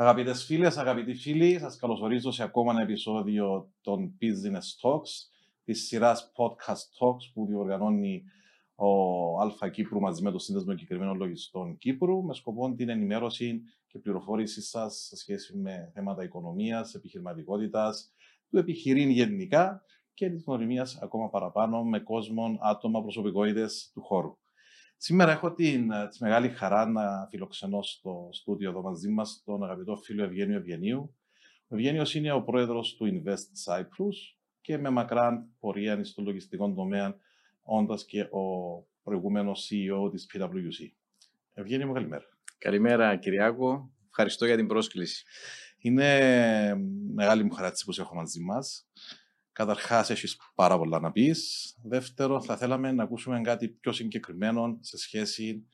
Αγαπητές φίλες, αγαπητοί φίλοι, σας καλωσορίζω σε ακόμα ένα επεισόδιο των Business Talks, της σειράς Podcast Talks που διοργανώνει ο Αλφα Κύπρου μαζί με το Σύνδεσμο Εγκεκριμένων Λογιστών Κύπρου, με σκοπό την ενημέρωση και πληροφόρηση σας σε σχέση με θέματα οικονομίας, επιχειρηματικότητας, του επιχειρήν γενικά και της γνωριμίας ακόμα παραπάνω με κόσμο, άτομα, προσωπικότητες του χώρου. Σήμερα έχω την, ε, τη μεγάλη χαρά να φιλοξενώ στο στούντιο εδώ μαζί μας τον αγαπητό φίλο Ευγένιο Ευγενίου. Ο Ευγένιος είναι ο πρόεδρος του Invest Cyprus και με μακράν πορεία στο λογιστικό τομέα, όντας και ο προηγούμενο CEO της PwC. Ευγένιο μου, καλημέρα. Καλημέρα, Κυριάκο. Ευχαριστώ για την πρόσκληση. Είναι μεγάλη μου χαρά που έχω μαζί μας. Καταρχάς, έχεις πάρα πολλά να πεις. Δεύτερο, θα θέλαμε να ακούσουμε κάτι πιο συγκεκριμένο σε σχέση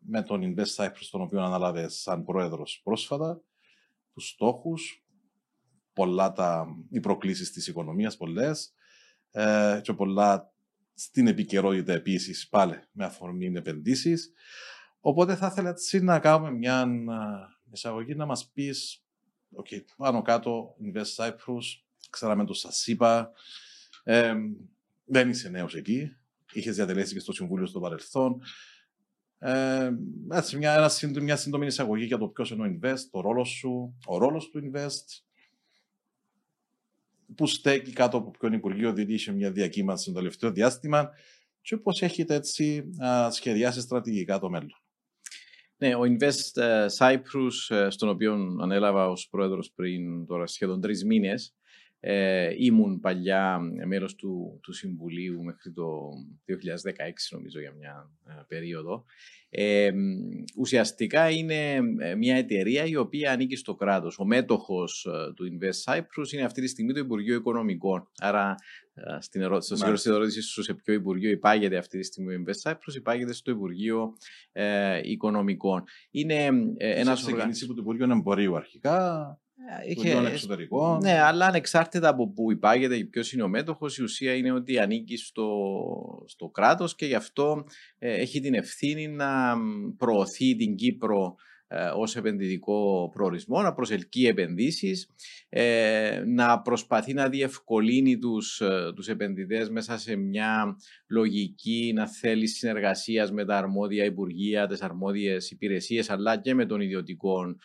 με τον Invest Cyprus, τον οποίο αναλάβες σαν πρόεδρος πρόσφατα, τους στόχους, πολλά τα, οι προκλήσεις της οικονομίας, πολλές, ε, και πολλά στην επικαιρότητα επίσης πάλι με αφορμή επενδύσεις. Οπότε θα ήθελα έτσι να κάνουμε μια ε, εισαγωγή να μας πεις, okay, πάνω κάτω, Invest Cyprus, ξέραμε το σας είπα. Ε, δεν είσαι νέος εκεί. Είχες διατελέσει και στο Συμβούλιο στο παρελθόν. Ε, έτσι, μια, ένα, μια σύντομη εισαγωγή για το ποιος είναι ο Invest, το ρόλο σου, ο ρόλος του Invest, που στέκει κάτω από ποιον Υπουργείο, διότι είχε μια διακύμανση το τελευταίο διάστημα, και πώς έχετε έτσι α, σχεδιάσει στρατηγικά το μέλλον. Ναι, ο Invest ε, Cyprus, ε, στον οποίο ανέλαβα ως πρόεδρος πριν τώρα σχεδόν τρεις μήνες, ε, ήμουν παλιά μέρος του, του Συμβουλίου μέχρι το 2016 νομίζω για μια ε, περίοδο. Ε, ουσιαστικά είναι ε, μια εταιρεία η οποία ανήκει στο κράτος. Ο μέτοχος του Invest Cyprus είναι αυτή τη στιγμή το Υπουργείο Οικονομικών. Άρα στην ερώτηση, στο στην ερώτηση σου σε ποιο Υπουργείο υπάγεται αυτή τη στιγμή ο Invest Cyprus, υπάγεται στο Υπουργείο ε, Οικονομικών. Είναι ε, ένας ξεκινήσει από το Υπουργείο Εμπορίου αρχικά, ε, είχε, Ναι, αλλά ανεξάρτητα από που υπάγεται και ποιος είναι ο μέτοχος, η ουσία είναι ότι ανήκει στο, στο κράτος και γι' αυτό ε, έχει την ευθύνη να προωθεί την Κύπρο ε, ως επενδυτικό προορισμό, να προσελκύει επενδύσεις, ε, να προσπαθεί να διευκολύνει τους, ε, τους επενδυτές μέσα σε μια λογική να θέλει συνεργασίας με τα αρμόδια υπουργεία, τις αρμόδιες υπηρεσίες, αλλά και με τον ιδιωτικό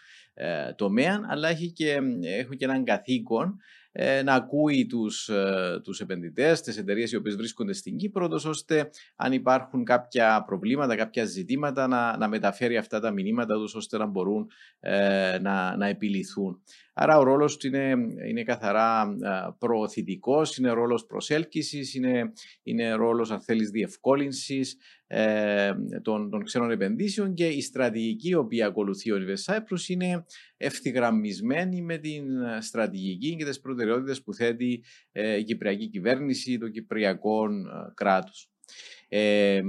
τομέα, αλλά έχει και, έχουν και έναν καθήκον ε, να ακούει τους, ε, τους επενδυτές, τις εταιρείες οι οποίες βρίσκονται στην Κύπρο, ώστε αν υπάρχουν κάποια προβλήματα, κάποια ζητήματα να, να μεταφέρει αυτά τα μηνύματα τους ώστε να μπορούν ε, να, να επιληθούν. Άρα ο ρόλος του είναι, είναι καθαρά προωθητικός, είναι ρόλος προσέλκυσης, είναι, είναι ρόλος αν θέλεις διευκόλυνσης ε, των, των ξένων επενδύσεων και η στρατηγική η οποία ακολουθεί ο Invest Cyprus είναι ευθυγραμμισμένη με την στρατηγική και τις προτεραιότητες που θέτει ε, η Κυπριακή κυβέρνηση, το Κυπριακό ε, κράτος. Ε,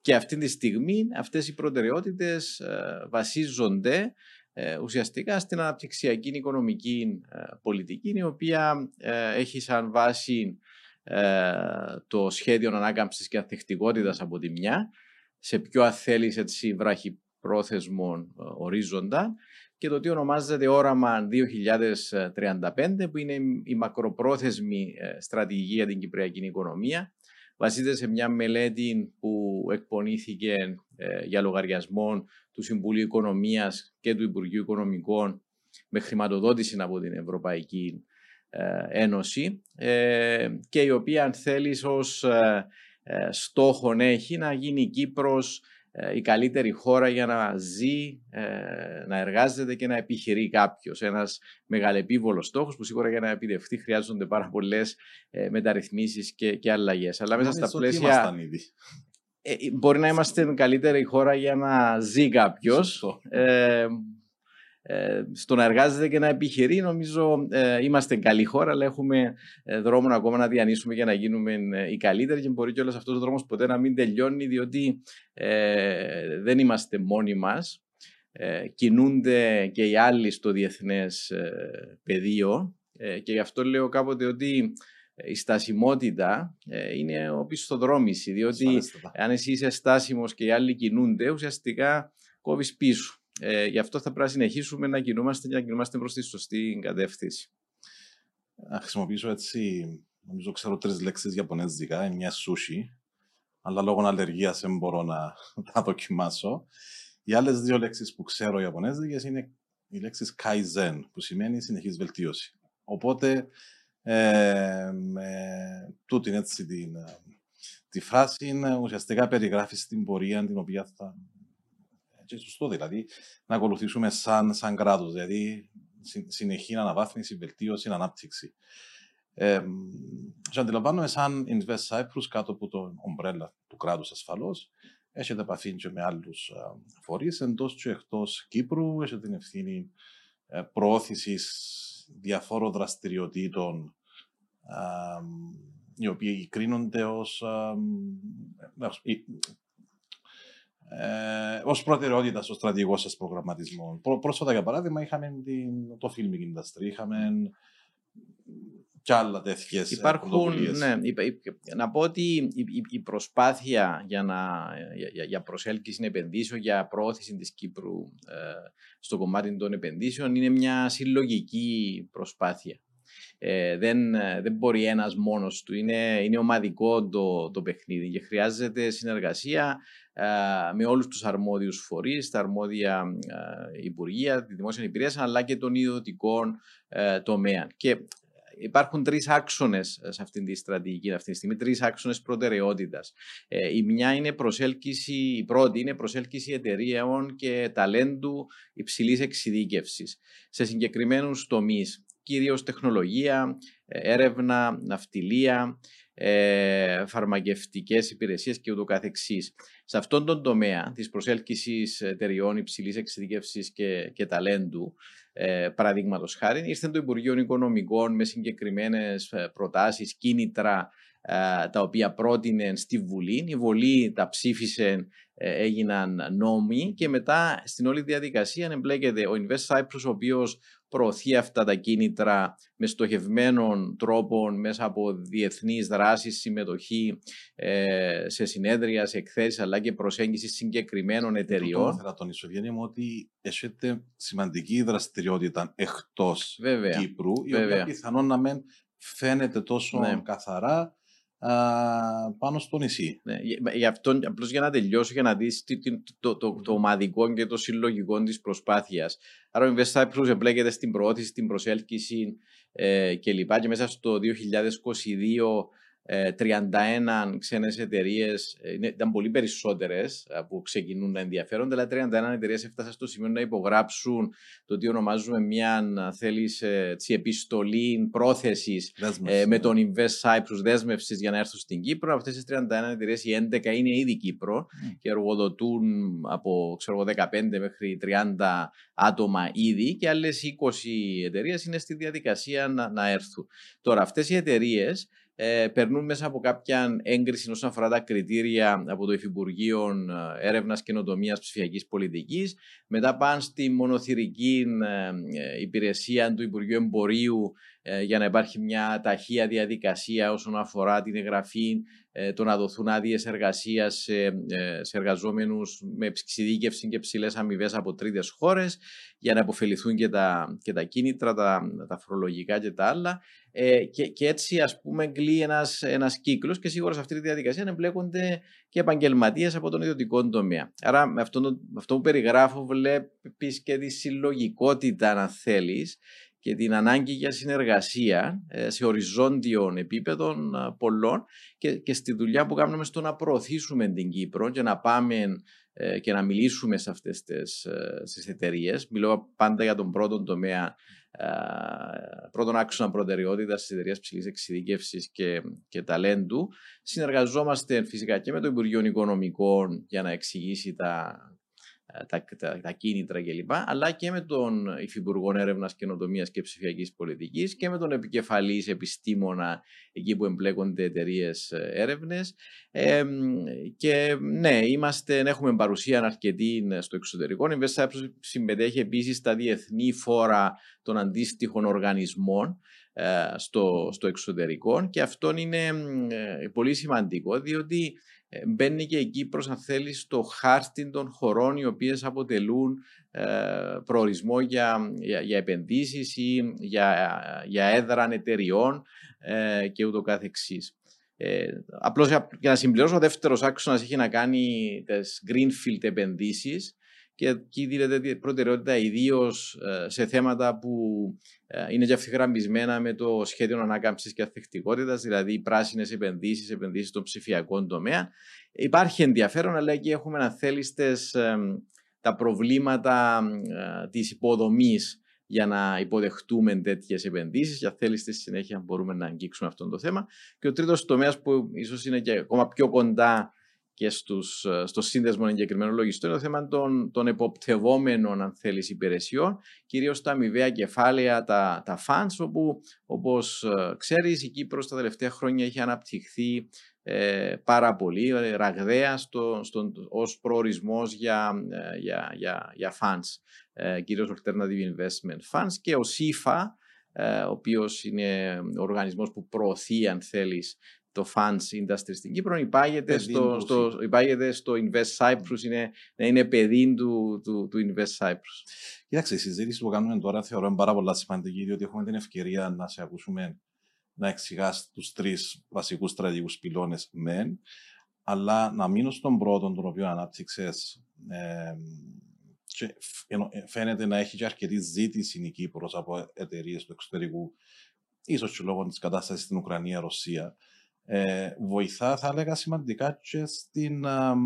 και αυτή τη στιγμή αυτές οι προτεραιότητες βασίζονται ε, ουσιαστικά στην αναπτυξιακή οικονομική ε, πολιτική, η οποία ε, έχει σαν βάση το σχέδιο ανάκαμψης και ανθεκτικότητας από τη μια, σε πιο αθέλης έτσι βραχυπρόθεσμων ορίζοντα και το τι ονομάζεται όραμα 2035 που είναι η μακροπρόθεσμη στρατηγική για την κυπριακή οικονομία βασίζεται σε μια μελέτη που εκπονήθηκε για λογαριασμό του Συμβουλίου Οικονομίας και του Υπουργείου Οικονομικών με χρηματοδότηση από την Ευρωπαϊκή ε, Ένωση ε, και η οποία αν θέλεις ως ε, στόχο έχει να γίνει η Κύπρος η καλύτερη χώρα για να ζει, να εργάζεται και να επιχειρεί κάποιος. Ένας μεγαλεπίβολος στόχος που σίγουρα για να επιτευχθεί χρειάζονται πάρα πολλές μεταρρυθμίσεις και, και αλλαγές. Αλλά μέσα στα πλαίσια. Ε, μπορεί να είμαστε καλύτερη χώρα για να ζει κάποιος. Ε, ε, στο να εργάζεται και να επιχειρεί, νομίζω ε, είμαστε καλή χώρα, αλλά έχουμε ε, δρόμο ακόμα να διανύσουμε για να γίνουμε οι καλύτεροι και μπορεί κιόλας αυτός ο δρόμος ποτέ να μην τελειώνει, διότι δεν είμαστε μόνοι μας. κινούνται και οι άλλοι στο διεθνές πεδίο και γι' αυτό λέω κάποτε ότι η στασιμότητα ε, είναι οπισθοδρόμηση, διότι αν εσύ είσαι στάσιμος και οι άλλοι κινούνται, ουσιαστικά κόβεις πίσω. Ε, γι' αυτό θα πρέπει να συνεχίσουμε να κινούμαστε και να κινούμαστε προς τη σωστή κατεύθυνση. Να χρησιμοποιήσω έτσι, νομίζω ξέρω τρεις λέξεις Ιαπωνέζικα, μια σούσι, αλλά λόγω αλλεργίας δεν μπορώ να τα δοκιμάσω. Οι άλλες δύο λέξεις που ξέρω Ιαπωνέζικες είναι οι λέξεις kaizen, που σημαίνει συνεχής βελτίωση. Οπότε, ε, με τούτη έτσι την, ε, τη φράση ουσιαστικά περιγράφεις την πορεία την οποία θα. Και σωστό δηλαδή, να ακολουθήσουμε σαν, σαν κράτος. Δηλαδή, συνεχή αναβάθμιση, βελτίωση, ανάπτυξη. Ε, και αντιλαμβάνομαι σαν Invest Cyprus κάτω από το ομπρέλα του κράτους ασφαλώς. Έχετε επαφή και με άλλους φορείς εντός και εκτός Κύπρου. Έχετε την ευθύνη ε, προώθησης διαφόρων δραστηριοτήτων οι οποίοι κρίνονται ως, ε, ως προτεραιότητας στο στρατηγικό σας προγραμματισμό. Πρόσφατα, για παράδειγμα, είχαμε την, το filming industry, είχαμε και άλλα τέτοιες Υπάρχουν, ναι, να πω ότι η, προσπάθεια για, να, για, για προσέλκυση επενδύσεων, για προώθηση της Κύπρου ε, στο κομμάτι των επενδύσεων είναι μια συλλογική προσπάθεια. Ε, δεν, δεν μπορεί ένας μόνος του, είναι, είναι ομαδικό το, το παιχνίδι και χρειάζεται συνεργασία ε, με όλους τους αρμόδιους φορείς, τα αρμόδια ε, υπουργεία, τη δημόσια υπηρεσία αλλά και των ιδιωτικών ε, τομέα. Και υπάρχουν τρεις άξονες σε αυτή τη στρατηγική αυτή τη στιγμή, τρεις άξονες προτεραιότητας. Ε, η μια είναι προσέλκυση, η πρώτη είναι προσέλκυση εταιρείων και ταλέντου υψηλής εξειδίκευσης σε συγκεκριμένους τομείς, κυρίως τεχνολογία, ε, έρευνα, ναυτιλία, ε, φαρμακευτικές υπηρεσίες και ούτω καθεξής. Σε αυτόν τον τομέα της προσέλκυσης εταιριών υψηλής εξειδικεύσης και, και ταλέντου, ε, παραδείγματος χάρη, ήρθε το Υπουργείο Οικονομικών με συγκεκριμένες ε, προτάσεις, κίνητρα ε, τα οποία πρότεινε στη Βουλή. Η Βουλή τα ψήφισε, ε, έγιναν νόμοι και μετά στην όλη διαδικασία εμπλέκεται ο Invest Cyprus, ο οποίος προωθεί αυτά τα κίνητρα με στοχευμένων τρόπων μέσα από διεθνείς δράσεις, συμμετοχή ε, σε συνέδρια, σε εκθέσεις αλλά και προσέγγιση συγκεκριμένων εταιριών. Θέλω να τονίσω, Ευγένεια μου, ότι έχετε σημαντική δραστηριότητα εκτός Κύπρου, η οποία πιθανόν να μην φαίνεται τόσο ναι. καθαρά πάνω στο νησί. Ναι, γι' αυτό, απλώς για να τελειώσω, για να δεις το, το, το, ομαδικό και το συλλογικό της προσπάθειας. Άρα, ο Invest Cyprus εμπλέκεται στην προώθηση, στην προσέλκυση ε, κλπ. Και μέσα στο 2022 31 ε, ξένες εταιρείες, ε, ήταν πολύ περισσότερες που ξεκινούν να ενδιαφέρονται, αλλά 31 εταιρείες έφτασαν στο σημείο να υπογράψουν το τι ονομάζουμε μια, θέλεις, επιστολή πρόθεσης ε, με ναι. τον Invest Cyprus δέσμευσης για να έρθουν στην Κύπρο. Αυτές τις 31 εταιρείες, οι 11 είναι ήδη Κύπρο mm. και εργοδοτούν από ξέρω, 15 μέχρι 30 άτομα ήδη και άλλες 20 εταιρείες είναι στη διαδικασία να, να έρθουν. Τώρα αυτές οι εταιρείες ε, περνούν μέσα από κάποια έγκριση όσον αφορά τα κριτήρια από το Υφυπουργείο ε, Έρευνας Καινοτομίας Ψηφιακής Πολιτικής. Μετά πάνε στη μονοθυρική ε, ε, υπηρεσία του Υπουργείου Εμπορίου για να υπάρχει μια ταχεία διαδικασία όσον αφορά την εγγραφή το να δοθούν άδειες εργασίας σε, σε εργαζόμενους με εξειδίκευση και ψηλές αμοιβές από τρίτες χώρες για να αποφεληθούν και τα, και τα κίνητρα, τα, τα φορολογικά και τα άλλα. Ε, και, και έτσι ας πούμε κλεί ένας, ένας κύκλος και σίγουρα σε αυτή τη διαδικασία εμπλέκονται και επαγγελματίες από τον ιδιωτικό τομέα. Άρα με αυτό, αυτό που περιγράφω βλέπεις και τη συλλογικότητα αν θέλεις και την ανάγκη για συνεργασία ε, σε οριζόντιο επίπεδο ε, πολλών και, και στη δουλειά που κάνουμε στο να προωθήσουμε την Κύπρο και να πάμε ε, και να μιλήσουμε σε αυτές τις, τις εταιρείες. Μιλώ πάντα για τον πρώτο τομέα πρώτον άξονα προτεραιότητας της εταιρείας ψηλής εξειδικεύση και, και ταλέντου. Συνεργαζόμαστε φυσικά και με το Υπουργείο Οικονομικών για να εξηγήσει τα, ε, τα, τα, τα κίνητρα κλπ. Αλλά και με τον Υφυπουργό Έρευνας, Καινοτομίας και Ψηφιακής Πολιτικής και με τον επικεφαλής επιστήμονα εκεί που εμπλέκονται εταιρείες ε, έρευνες. Ε, και ναι, είμαστε, έχουμε παρουσία αρκετή στο εξωτερικό. Η Invest συμμετέχει επίσης στα διεθνή φόρα των αντίστοιχων οργανισμών στο, στο εξωτερικό και αυτό είναι πολύ σημαντικό διότι μπαίνει και η Κύπρος αν θέλεις στο χάρτη των χωρών οι οποίες αποτελούν προορισμό για, για, για επενδύσεις ή για, για έδρα εταιριών και ούτω καθεξής. Ε, Απλώς για να συμπληρώσω, ο δεύτερος άξονας έχει να κάνει τις greenfield επενδύσεις και εκεί δίνεται προτεραιότητα ιδίως ε, σε θέματα που ε, είναι και ευθυγραμμισμένα με το σχέδιο ανάκαμψης και αθεκτικότητα, δηλαδή πράσινες επενδύσεις, επενδύσεις στον ψηφιακό τομέα. Υπάρχει ενδιαφέρον, αλλά εκεί έχουμε, αν θέλει, τα προβλήματα της υποδομής για να υποδεχτούμε τέτοιες επενδύσεις. Για θέλεις στη συνέχεια μπορούμε να αγγίξουμε αυτό το θέμα. Και ο τρίτος τομέας που ίσως είναι και ακόμα πιο κοντά και στους, στο σύνδεσμο εγκεκριμένων λογιστών είναι το θέμα των, των εποπτευόμενων, αν θέλεις, υπηρεσιών, κυρίως τα αμοιβαία κεφάλαια, τα, τα funds, όπου όπως ε, ξέρεις, η Κύπρος τα τελευταία χρόνια έχει αναπτυχθεί ε, πάρα πολύ ε, ραγδαία στο, στο, ως προορισμός για, ε, για, για, για funds, ε, κυρίως Alternative Investment Funds. Και ο ΣΥΦΑ, ο οποίος είναι ο οργανισμός που προωθεί, αν θέλεις, το funds industry στην Κύπρο υπάγεται στο, στο, υπάγεται στο Invest Cyprus, είναι, είναι παιδί του, του, του Invest Cyprus. Κοιτάξτε, η συζήτηση που κάνουμε τώρα θεωρώ πάρα πολύ σημαντική, διότι έχουμε την ευκαιρία να σε ακούσουμε να εξηγάς τους τρεις βασικούς στρατηγικούς πυλώνες μεν, αλλά να μείνω στον πρώτον, τον οποίο ανάπτυξες. Ε, και φαίνεται να έχει και αρκετή ζήτηση η Κύπρος από εταιρείες του εξωτερικού, ίσως και λόγω της κατάστασης στην Ουκρανία-Ρωσία ε, βοηθά, θα έλεγα, σημαντικά και στην α,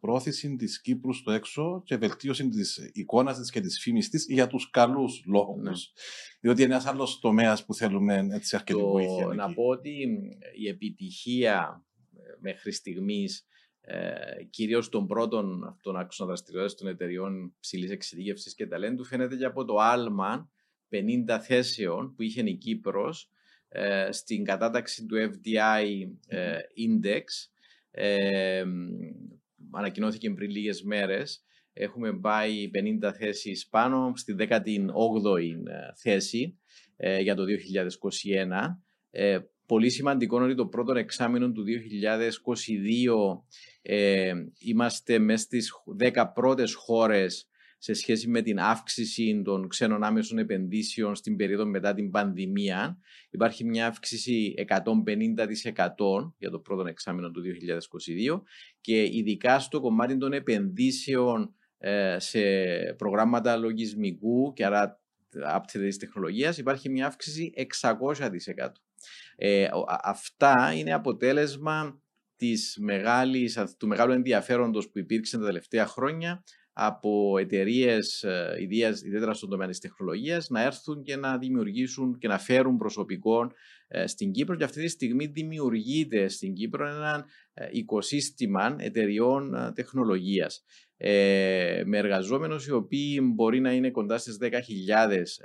πρόθεση της Κύπρου στο έξω και βελτίωση της εικόνας της και της φήμης της για τους καλούς λόγους. Ναι. Διότι είναι ένας άλλος τομέας που θέλουμε έτσι αρκετή Το, βοήθεια. Να πω ότι η επιτυχία ε, μέχρι στιγμής ε, κυρίως των πρώτων αυτών άξονα δραστηριότητες των εταιριών ψηλής εξειδίκευσης και ταλέντου φαίνεται και από το άλμα 50 θέσεων που είχε η Κύπρος ε, στην κατάταξη του FDI ε, Index. Ε, ανακοινώθηκε πριν λίγες μέρες. Έχουμε πάει 50 θέσεις πάνω στη 18η θέση για το 2021. Πολύ σημαντικό είναι ότι το πρώτο εξάμεινο του 2022 είμαστε μέσα στις 10 πρώτες χώρες σε σχέση με την αύξηση των ξένων άμεσων επενδύσεων στην περίοδο μετά την πανδημία. Υπάρχει μια αύξηση 150% για το πρώτο εξάμεινο του 2022 και ειδικά στο κομμάτι των επενδύσεων ε, σε προγράμματα λογισμικού και άρα άπτυτη τεχνολογίας υπάρχει μια αύξηση 600%. Ε, αυτά είναι αποτέλεσμα της μεγάλης, του μεγάλου ενδιαφέροντος που υπήρξε τα τελευταία χρόνια από εταιρείες, ε, ιδιαίτερα στον τομέα της τεχνολογίας, να έρθουν και να δημιουργήσουν και να φέρουν προσωπικό ε, στην Κύπρο. Και αυτή τη στιγμή δημιουργείται στην Κύπρο ένα ε, οικοσύστημα εταιριών τεχνολογίας. Ε, με εργαζόμενους οι οποίοι μπορεί να είναι κοντά στις 10.000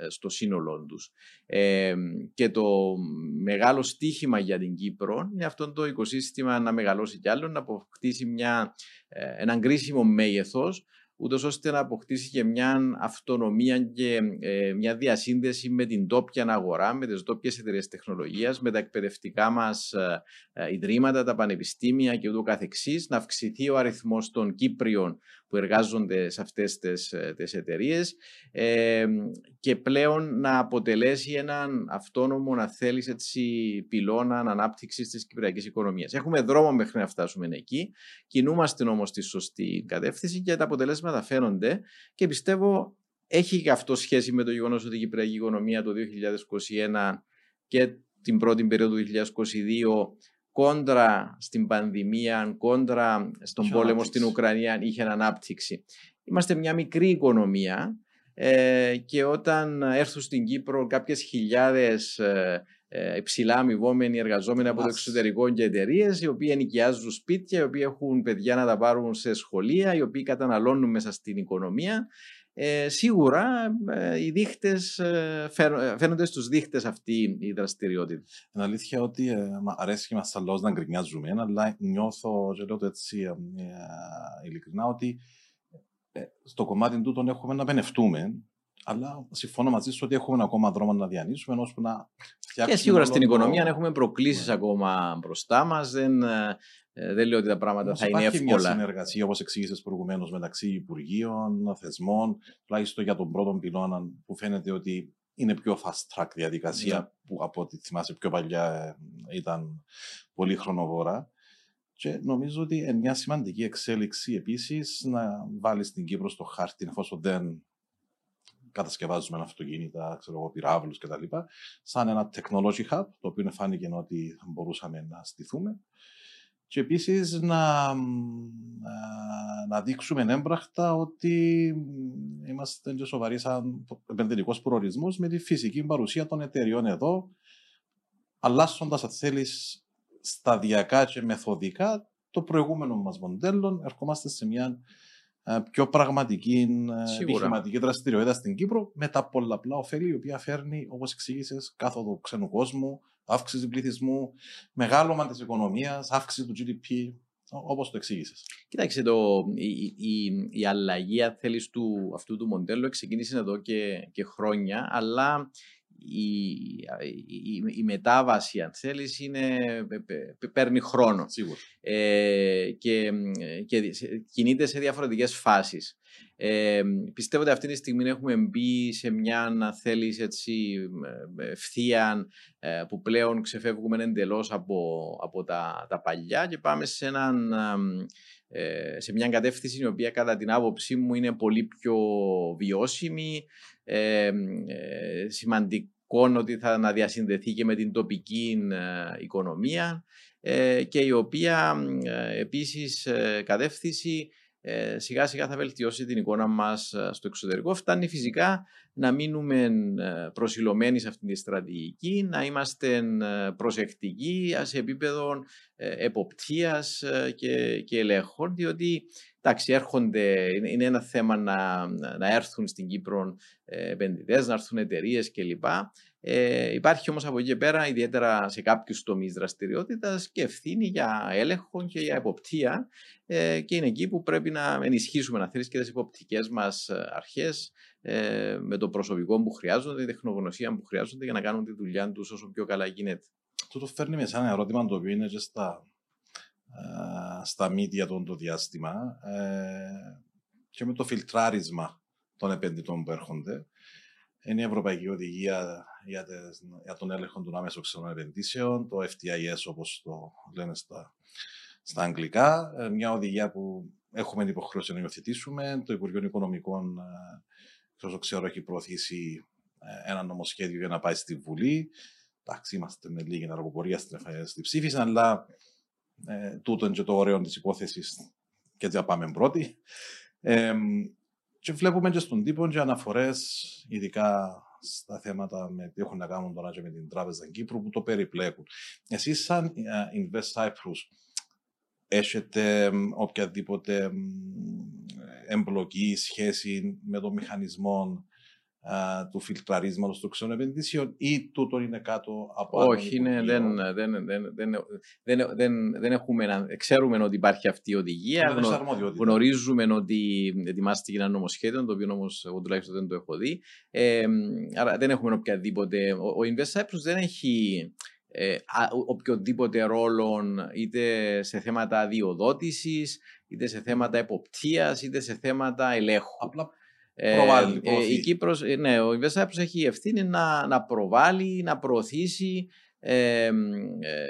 στο σύνολό τους. Ε, και το μεγάλο στίχημα για την Κύπρο είναι αυτό το οικοσύστημα να μεγαλώσει κι άλλο, να αποκτήσει μια, έναν κρίσιμο μέγεθος ούτως ώστε να αποκτήσει και μια αυτονομία και ε, μια διασύνδεση με την τόπια αγορά, με τις τόπιες εταιρείες τεχνολογίας, με τα εκπαιδευτικά μας ε, ε, ιδρύματα, τα πανεπιστήμια και ούτω καθεξής, να αυξηθεί ο αριθμός των Κύπριων που εργάζονται σε αυτές τις, τις εταιρείες και πλέον να αποτελέσει έναν αυτόνομο, να θέλεις έτσι, πυλώνα ανάπτυξης της κυπριακής οικονομίας. Έχουμε δρόμο μέχρι να φτάσουμε εκεί, κινούμαστε όμως στη σωστή κατεύθυνση και τα αποτελέσματα φαίνονται και πιστεύω έχει και αυτό σχέση με το γεγονός ότι η κυπριακή οικονομία το 2021 και την πρώτη περίοδο του 2022 κόντρα στην πανδημία, κόντρα στον πόλεμο στην Ουκρανία είχε ανάπτυξη. Είμαστε μια μικρή οικονομία ε, και όταν έρθουν στην Κύπρο κάποιες χιλιάδες ε, ε, υψηλά αμοιβόμενοι εργαζόμενοι από το εξωτερικό και εταιρείες, οι οποίοι ενοικιάζουν σπίτια, οι οποίοι έχουν παιδιά να τα πάρουν σε σχολεία, οι οποίοι καταναλώνουν μέσα στην οικονομία. Ε, σίγουρα ε, οι δείχτες, ε, φαίνονται στους δείχτες αυτή η δραστηριότητα. Είναι αλήθεια ότι ε, αρέσει και μας να γκρινιάζουμε, αλλά νιώθω και λέω το έτσι ε, ειλικρινά ότι στο κομμάτι του τον έχουμε να πενευτούμε, Αλλά συμφωνώ μαζί σου ότι έχουμε ακόμα δρόμο να διανύσουμε ώστε να φτιάξουμε. Και σίγουρα στην το... οικονομία έχουμε προκλήσεις Ναι. ακόμα μπροστά μας. Δεν, ε, δεν λέω ότι τα πράγματα Όμως θα είναι υπάρχει μια εύκολα. συνεργασία, όπως εξήγησες προηγουμένως, μεταξύ Υπουργείων, θεσμών, τουλάχιστον για τον πρώτο πυλώνα, που φαίνεται ότι είναι πιο fast track διαδικασία, Ναι. που από ό,τι θυμάσαι πιο παλιά ε, ήταν πολύ χρονοβόρα. Και νομίζω ότι είναι μια σημαντική εξέλιξη επίσης να βάλεις την Κύπρο στο χάρτη, εφόσον δεν κατασκευάζουμε αυτοκίνητα, ξέρω εγώ, πυράβλους κτλ. Σαν ένα technology hub, το οποίο φάνηκε ότι θα μπορούσαμε να στηθούμε. Και επίσης να, μ, α, να δείξουμε έμπραχτα ότι μ, είμαστε και σοβαροί σαν επενδυτικός προορισμός με τη φυσική παρουσία των εταιριών εδώ, αλλάσσοντας, αν θέλεις, σταδιακά και μεθοδικά το προηγούμενο μας μοντέλο, ερχόμαστε σε μια ε, πιο πραγματική ε, Σίγουρα. επιχειρηματική δραστηριότητα στην Κύπρο με τα πολλαπλά ωφέλη, η οποία φέρνει, όπως εξήγησες, κάθοδο ξένου κόσμου, αύξηση πληθυσμού, μεγάλωμα της οικονομίας, αύξηση του GDP, όπως το εξήγησες. Κοίταξε, το, η, η, η, η αλλαγή, αν θέλεις, του, αυτού του μοντέλου ξεκίνησε εδώ και, και χρόνια, αλλά η, η, η, η μετάβαση, αν θέλεις, είναι, πε- πε- παίρνει χρόνο Σίγουρα. ε, και, και σε- κινείται σε διαφορετικές φάσεις. Ε, πιστεύω ότι αυτή τη στιγμή έχουμε μπει σε μια, αν θέλεις, έτσι, ε, ευθεία ε, που πλέον ξεφεύγουμε εντελώς από, από τα, τα παλιά και πάμε σε, έναν, ε, σε μια κατεύθυνση η οποία κατά την άποψή μου είναι πολύ πιο βιώσιμη, ε, ε, σημαντικό ότι θα να διασυνδεθεί και με την τοπική ε, οικονομία ε, και η οποία ε, επίσης ε, κατεύθυνση ε, σιγά σιγά θα βελτιώσει την εικόνα μας ε, στο εξωτερικό. Φτάνει φυσικά να μείνουμε ε, προσιλωμένοι σε αυτήν τη στρατηγική, να είμαστε ε, προσεκτικοί σε επίπεδο ε, εποπτείας ε, και, και ελέγχων, διότι εντάξει, έρχονται, είναι, είναι ένα θέμα να, να έρθουν στην Κύπρο ε, επενδυτές, να έρθουν εταιρείες κλπ. Ε, υπάρχει όμως από εκεί και πέρα, ιδιαίτερα σε κάποιους τομείς δραστηριότητας και ευθύνη για έλεγχο και για εποπτεία ε, και είναι εκεί που πρέπει να ενισχύσουμε να θέλεις και τις υποπτικές μας ε, αρχές ε, με το προσωπικό που χρειάζονται, τη τεχνογνωσία που χρειάζονται για να κάνουν τη δουλειά τους όσο πιο καλά γίνεται. Τούτο φέρνει με σε ένα ερώτημα το οποίο είναι και στα, ε, στα media των το διάστημα ε, και με το φιλτράρισμα των επενδυτών που έρχονται. Είναι η Ευρωπαϊκή Οδηγία για, τις, για τον έλεγχο των άμεσων ξένων επενδύσεων, το FTIS όπως το λένε στα, στα αγγλικά. Ε, μια οδηγία που έχουμε την υποχρέωση να υιοθετήσουμε. Το Υπουργείο Οικονομικών, ε, όσο ξέρω, έχει προωθήσει ε, ένα νομοσχέδιο για να πάει στη Βουλή. Εντάξει, είμαστε με λίγη αργοπορία στην, εφα- στη ψήφιση, αλλά ε, τούτο είναι και το ωραίο της υπόθεσης και έτσι να πάμε πρώτοι. Ε, και βλέπουμε και στον τύπο και αναφορές, ειδικά στα θέματα με τι έχουν να κάνουν τώρα και με την Τράπεζα Κύπρου, που το περιπλέκουν. Εσείς σαν ε, Invest Cyprus, έχετε μ, οποιαδήποτε μ, εμπλοκή, σχέση με το μηχανισμό α, του φιλτραρίσματος των ξένων επενδύσεων ή τούτο είναι κάτω από άλλο Όχι, είναι, Υπουργείο; δεν, δεν, δεν, δεν, δεν, δεν, δεν έχουμε, ένα- ξέρουμε ότι υπάρχει αυτή η οδηγία. Δεν έχεις γνω- αρμοδιότητα. Γνωρίζουμε ότι ετοιμάστηκε ένα νομοσχέδιο, το οποίο όμως εγώ τουλάχιστον δεν το έχω δει. Ε, άρα δεν έχουμε οποιαδήποτε. Ο, ο Invest Cyprus δεν έχει ε, α- ο- οποιοδήποτε ρόλο είτε σε θέματα αδειοδότησης, είτε σε θέματα εποπτείας, είτε σε θέματα ελέγχου. Απλά Ε, Προβάλλει, ε, προωθεί. η Κύπρος, ε, ναι, ο Invest Cyprus έχει ευθύνη να, να προβάλλει, να προωθήσει, ε, ε,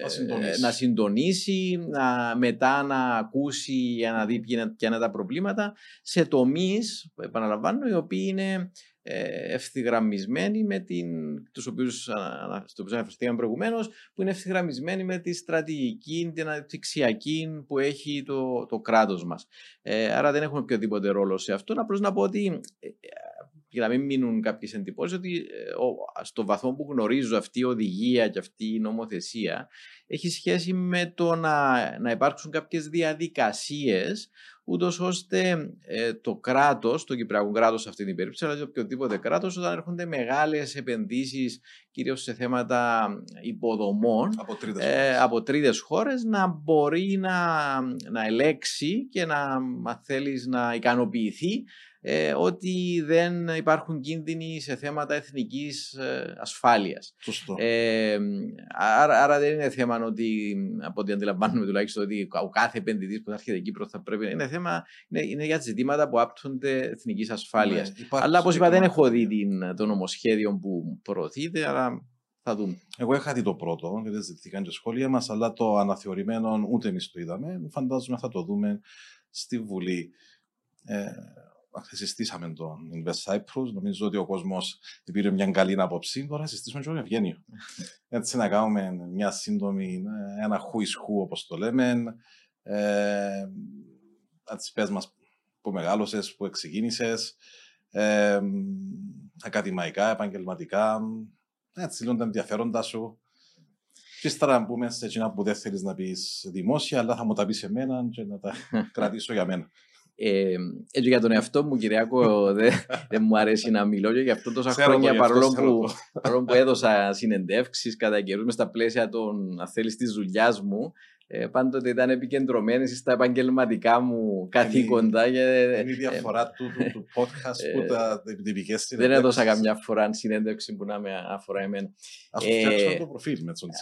Να συντονίσει. να συντονίσει, να, μετά να ακούσει για να δει ποια είναι, ποια είναι τα προβλήματα σε τομείς, επαναλαμβάνω, οι οποίοι είναι ε, ευθυγραμμισμένοι με την, τους οποίους, ανα- στο οποίο αναφερθήκαμε προηγουμένως, που είναι ευθυγραμμισμένοι με τη στρατηγική, την αναπτυξιακή που έχει το, το κράτος μας. Ε, άρα δεν έχουμε οποιοδήποτε ρόλο σε αυτό. Απλώς να πω ότι ε, για να μην μείνουν κάποιες εντυπώσεις, ότι ε, ο- στο βαθμό που γνωρίζω αυτή η οδηγία και αυτή η νομοθεσία έχει σχέση με το να, να υπάρξουν κάποιες διαδικασίες ούτως ώστε ε, το κράτος, το Κυπριακό κράτος σε αυτή την περίπτωση, αλλά και οποιοδήποτε κράτος, όταν έρχονται μεγάλες επενδύσεις, κυρίως σε θέματα υποδομών από τρίτες χώρες, να μπορεί να, να ελέξει και να, αν θέλεις, να ικανοποιηθεί ε, ότι δεν υπάρχουν κίνδυνοι σε θέματα εθνικής ε, ασφάλειας. Ε, άρα, άρα δεν είναι θέμα ότι, από ό,τι αντιλαμβάνουμε τουλάχιστον, ότι ο κάθε επενδυτής που θα έρχεται Κύπρο θα πρέπει να είναι θέμα, είναι, είναι για ζητήματα που άπτονται εθνικής ασφάλειας. Ναι, αλλά όπως είπα δεν έχω δει την, το νομοσχέδιο που προωθείται, αλλά θα δούμε. Εγώ είχα δει το πρώτο, γιατί ζητήθηκαν και σχόλια μας, αλλά το αναθεωρημένο ούτε εμείς το είδαμε. Φαντάζομαι θα το δούμε στη Βουλή. Ε, συστήσαμε τον Invest Cyprus. Νομίζω ότι ο κόσμος πήρε μια καλή άποψη. Τώρα συστήσουμε και τον Ευγένιο. Έτσι να κάνουμε μια σύντομη, ένα χουισχού όπως το λέμε. Ε, τις πες μας που μεγάλωσες, που ξεκίνησες. Ε, ακαδημαϊκά, επαγγελματικά. Έτσι λίγο τα ενδιαφέροντα σου. Και ύστερα να πούμε σε εκείνα που δεν θέλεις να πεις δημόσια, αλλά θα μου τα πεις σε μένα και να τα κρατήσω για μένα. Ε, έτσι για τον εαυτό μου, Κυριακό, δεν δε μου αρέσει να μιλώ και γι' αυτό τόσα χρόνια παρόλο που, παρόλο που έδωσα συνεντεύξεις κατά καιρούς με στα πλαίσια των θέλεις τη δουλειάς μου, ε, πάντοτε ήταν επικεντρωμένη στα επαγγελματικά μου καθήκοντα. Είναι, είναι η διαφορά του, του, του podcast που ε, τα τυπικέ συνέντευξει. Δεν έδωσα καμιά φορά συνέντευξη που να με αφορά εμένα. Α το φτιάξουμε το προφίλ με τον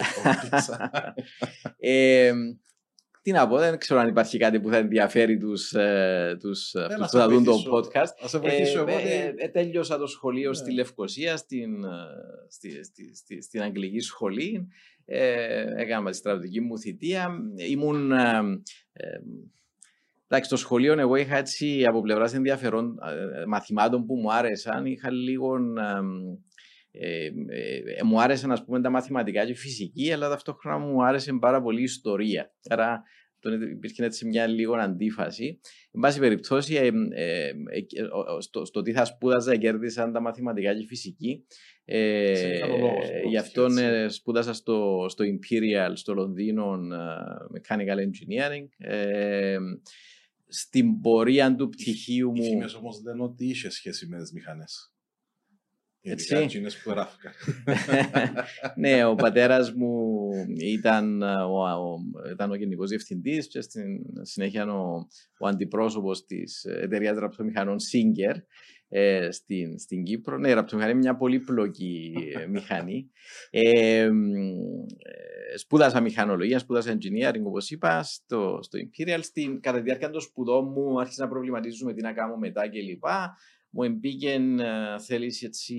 τι να πω, δεν ξέρω αν υπάρχει κάτι που θα ενδιαφέρει τους, ε, τους ε, που θα δουν το podcast. Ας σε βοηθήσω εγώ. Ε, ε, τέλειωσα το σχολείο ναι. στη Λευκοσία, στην, στη, στη, στη, στην Αγγλική σχολή. Ε, έκανα τη στρατιωτική μου θητεία. Ήμουν... Εντάξει, στο σχολείο εγώ είχα έτσι από πλευράς ενδιαφερών μαθημάτων που μου άρεσαν. Είχα λίγο ε, ε, μου άρεσε να πούμε τα μαθηματικά και η φυσική, αλλά ταυτόχρονα μου άρεσε πάρα πολύ η ιστορία. Άρα υπήρχε έτσι μια λίγο αντίφαση. Εν πάση περιπτώσει, ε, ε, ε, στο, στο, τι θα σπούδαζα, κέρδισαν τα μαθηματικά και η φυσική. Ε, γι' αυτό σπούδασα στο, στο Imperial, στο Λονδίνο, Mechanical Engineering. στην πορεία του πτυχίου μου. Οι φήμες όμως λένε ότι είχε σχέση με τις μηχανές. Έτσι. που ναι, ο πατέρας μου ήταν ο, ο, ήταν ο γενικός διευθυντής και στην συνέχεια ο, ο αντιπρόσωπος της εταιρείας ραπτομηχανών Singer ε, στην, στην Κύπρο. Ναι, η ραπτομηχανή είναι μια πολύπλοκη ε, μηχανή. Ε, ε, σπούδασα μηχανολογία, σπούδασα engineering, όπως είπα, στο, στο Imperial. Στην, κατά τη διάρκεια των σπουδών μου άρχισα να προβληματίζουμε τι να κάνω μετά κλπ μου εμπήκε θέλεις έτσι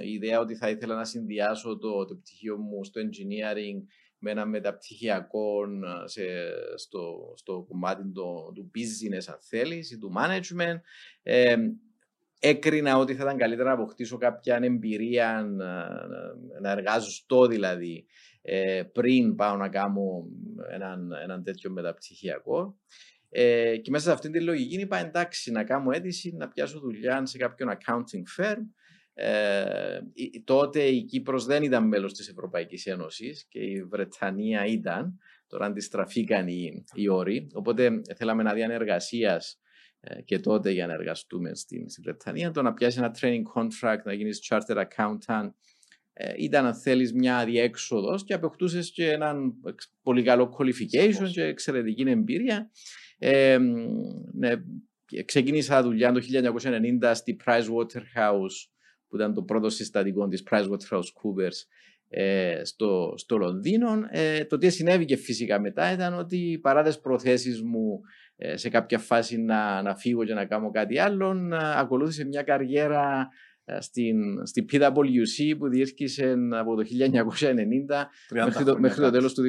η ιδέα ότι θα ήθελα να συνδυάσω το, το πτυχίο μου στο engineering με ένα μεταπτυχιακό σε, στο, στο κομμάτι το, του business αν θέλεις ή του management. Ε, έκρινα ότι θα ήταν καλύτερα να αποκτήσω κάποια εμπειρία να, να εργάζω δηλαδή ε, πριν πάω να κάνω έναν, έναν τέτοιο μεταπτυχιακό. Ε, και μέσα σε αυτή τη λογική είπα εντάξει να κάνω αίτηση να πιάσω δουλειά σε κάποιον accounting firm. Ε, τότε η Κύπρος δεν ήταν μέλος της Ευρωπαϊκής Ένωσης και η Βρετανία ήταν. Τώρα αντιστραφήκαν οι, οι όροι. Οπότε θέλαμε να δει ανεργασία ε, και τότε για να εργαστούμε στην, στην Βρετανία. Το να πιάσει ένα training contract, να γίνεις chartered accountant, ε, ήταν αν θέλεις μια διέξοδο και αποκτούσες και έναν πολύ καλό qualification και εξαιρετική εμπειρία. Ε, ναι, ξεκίνησα δουλειά το 1990 στη Pricewaterhouse που ήταν το πρώτο συστατικό της PricewaterhouseCoopers ε, στο, στο Λονδίνο. Ε, το τι συνέβη και φυσικά μετά ήταν ότι παρά τις προθέσεις μου ε, σε κάποια φάση να, να φύγω και να κάνω κάτι άλλο, ακολούθησε μια καριέρα στην, στην PwC που διήρκησε από το 1990 μέχρι το, μέχρι το τέλος του 2021.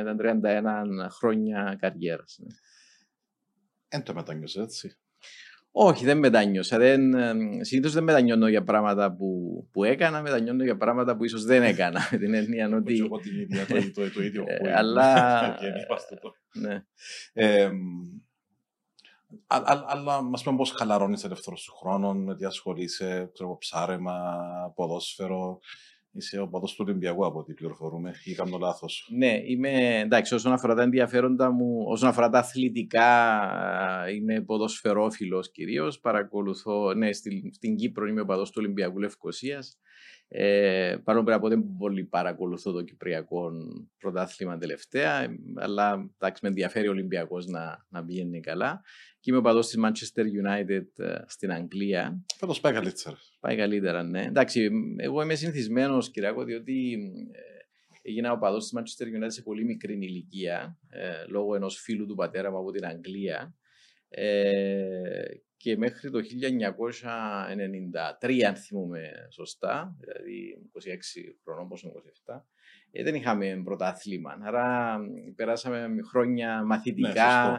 Ήταν 31 χρόνια καριέρας. Ναι. Δεν το μετανιώσα έτσι. Όχι, δεν μετανιώσα. Δεν, Συνήθως δεν μετανιώνω για πράγματα που, που έκανα, μετανιώνω για πράγματα που ίσως δεν έκανα. Με την έννοια ότι. Εγώ την ίδια, το, το, το ίδιο. Ε, αλλά. ναι. Ε, αλλά μας πούμε πώς χαλαρώνεις ελεύθερο σου χρόνο, με τι ασχολείσαι, ξέρω, ψάρεμα, ποδόσφαιρο. Είσαι ο παδός του Ολυμπιακού από ό,τι πληροφορούμε, ή κάνω λάθος. Ναι, είμαι εντάξει. Όσον αφορά τα ενδιαφέροντα μου, όσον αφορά τα αθλητικά, είμαι ποδοσφαιρόφιλος κυρίως. Παρακολουθώ, ναι, στην, στην Κύπρο είμαι ο παδός του Ολυμπιακού Λευκοσίας. Ε, παρόλο που δεν πολύ παρακολουθώ το Κυπριακό πρωτάθλημα τελευταία, αλλά εντάξει, με ενδιαφέρει ο Ολυμπιακός να, να πηγαίνει καλά. Και είμαι ο παδός της Manchester United ε, στην Αγγλία. Φέτος πάει καλύτερα. Πάει καλύτερα, ναι. Εντάξει, εγώ είμαι συνηθισμένος, Κυριακό, διότι ε, έγινα ο παδός της Manchester United σε πολύ μικρή ηλικία, ε, λόγω ενός φίλου του πατέρα μου από την Αγγλία. Ε, και μέχρι το 1993, αν θυμούμε σωστά, δηλαδή 26 χρονών, πόσο 27, ε, δεν είχαμε πρωτάθλημα. Άρα περάσαμε χρόνια μαθητικά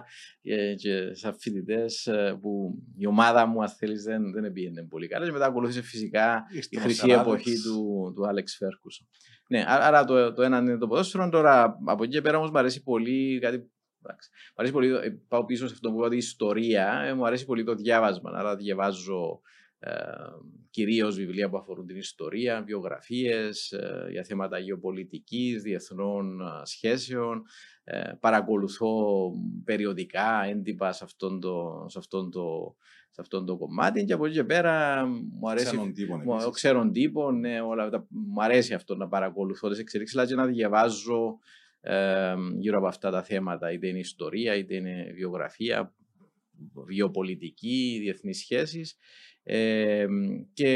ναι, και, και σαν φοιτητές ε, που η ομάδα μου, αν θέλεις, δεν, δεν πήγαινε πολύ καλά. Και μετά ακολούθησε φυσικά η χρυσή εποχή του, του Άλεξ Φέρκουσον. Ναι, άρα το, το ένα είναι το ποδόσφαιρο. Τώρα από εκεί και πέρα όμως μου αρέσει πολύ κάτι μου αρέσει πολύ, ε, πάω πίσω σε αυτό που είπα, η ιστορία. Ε, μου αρέσει πολύ το διάβασμα. Άρα διαβάζω ε, κυρίως βιβλία που αφορούν την ιστορία, βιογραφίες ε, για θέματα γεωπολιτικής, διεθνών ε, σχέσεων. Ε, παρακολουθώ περιοδικά έντυπα σε αυτόν το, σε αυτόν το, σε αυτόν το κομμάτι και από εκεί και πέρα μου αρέσει. Ξέρον τύπων. Μου, ξέρον τύπων, ναι, όλα αυτά. Μου αρέσει αυτό να παρακολουθώ τις εξελίξεις, αλλά και να διαβάζω γύρω από αυτά τα θέματα, είτε είναι ιστορία, είτε είναι βιογραφία, βιοπολιτική, διεθνείς σχέσεις. και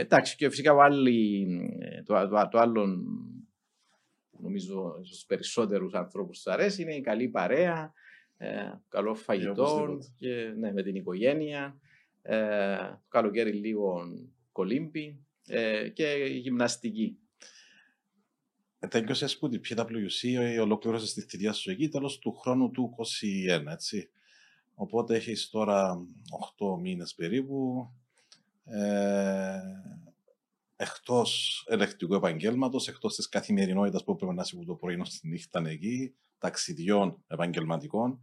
εντάξει, και φυσικά άλλη, το, το, το άλλο που νομίζω στους περισσότερους ανθρώπους τους αρέσει είναι η καλή παρέα, ε, καλό φαγητό και, ναι, με την οικογένεια, ε, το καλοκαίρι λίγο κολύμπι ε, και γυμναστική. Τέλειωσε που την PwC ολοκλήρωσε τη θητεία σου εκεί τέλος του χρόνου του 2021, έτσι. Οπότε έχεις τώρα 8 μήνες περίπου. Ε, εκτός ελεκτικού επαγγέλματος, εκτός της καθημερινότητας που πρέπει να είσαι από το πρωί στη νύχτα εκεί, ταξιδιών επαγγελματικών.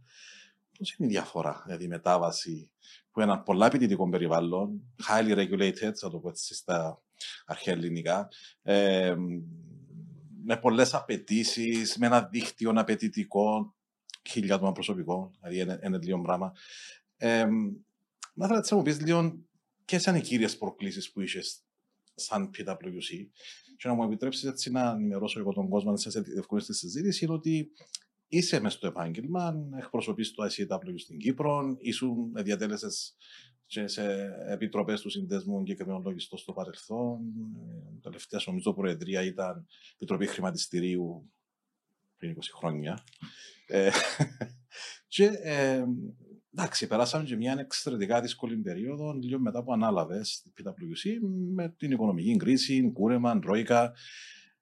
Πώς είναι η διαφορά, δηλαδή η μετάβαση που ένα πολλά απαιτητικό περιβάλλον, highly regulated, θα το πω έτσι στα αρχαία ελληνικά, ε, με πολλές απαιτήσεις, με ένα δίκτυο απαιτητικό, χίλια άτομα προσωπικό, δηλαδή είναι, λίγο πράγμα. Ε, να ήθελα να μου πεις λίγο ποιες είναι οι κύριες προκλήσεις που είσαι σαν PwC και να μου επιτρέψεις έτσι να ενημερώσω εγώ τον κόσμο να σας ευκολύνει στη συζήτηση είναι ότι είσαι μέσα στο επάγγελμα, εκπροσωπείς το ICW στην Κύπρο, ήσουν διατέλεσε και σε επιτροπές του συνδέσμου και κριμινολόγιστο στο παρελθόν. Τελευταία, νομίζω, προεδρία ήταν Επιτροπή Χρηματιστηρίου πριν 20 χρόνια. Ε, και ε, εντάξει, περάσαμε και μια εξαιρετικά δύσκολη περίοδο, λίγο μετά που ανάλαβες την PwC με την οικονομική κρίση, κούρεμα, τρόικα,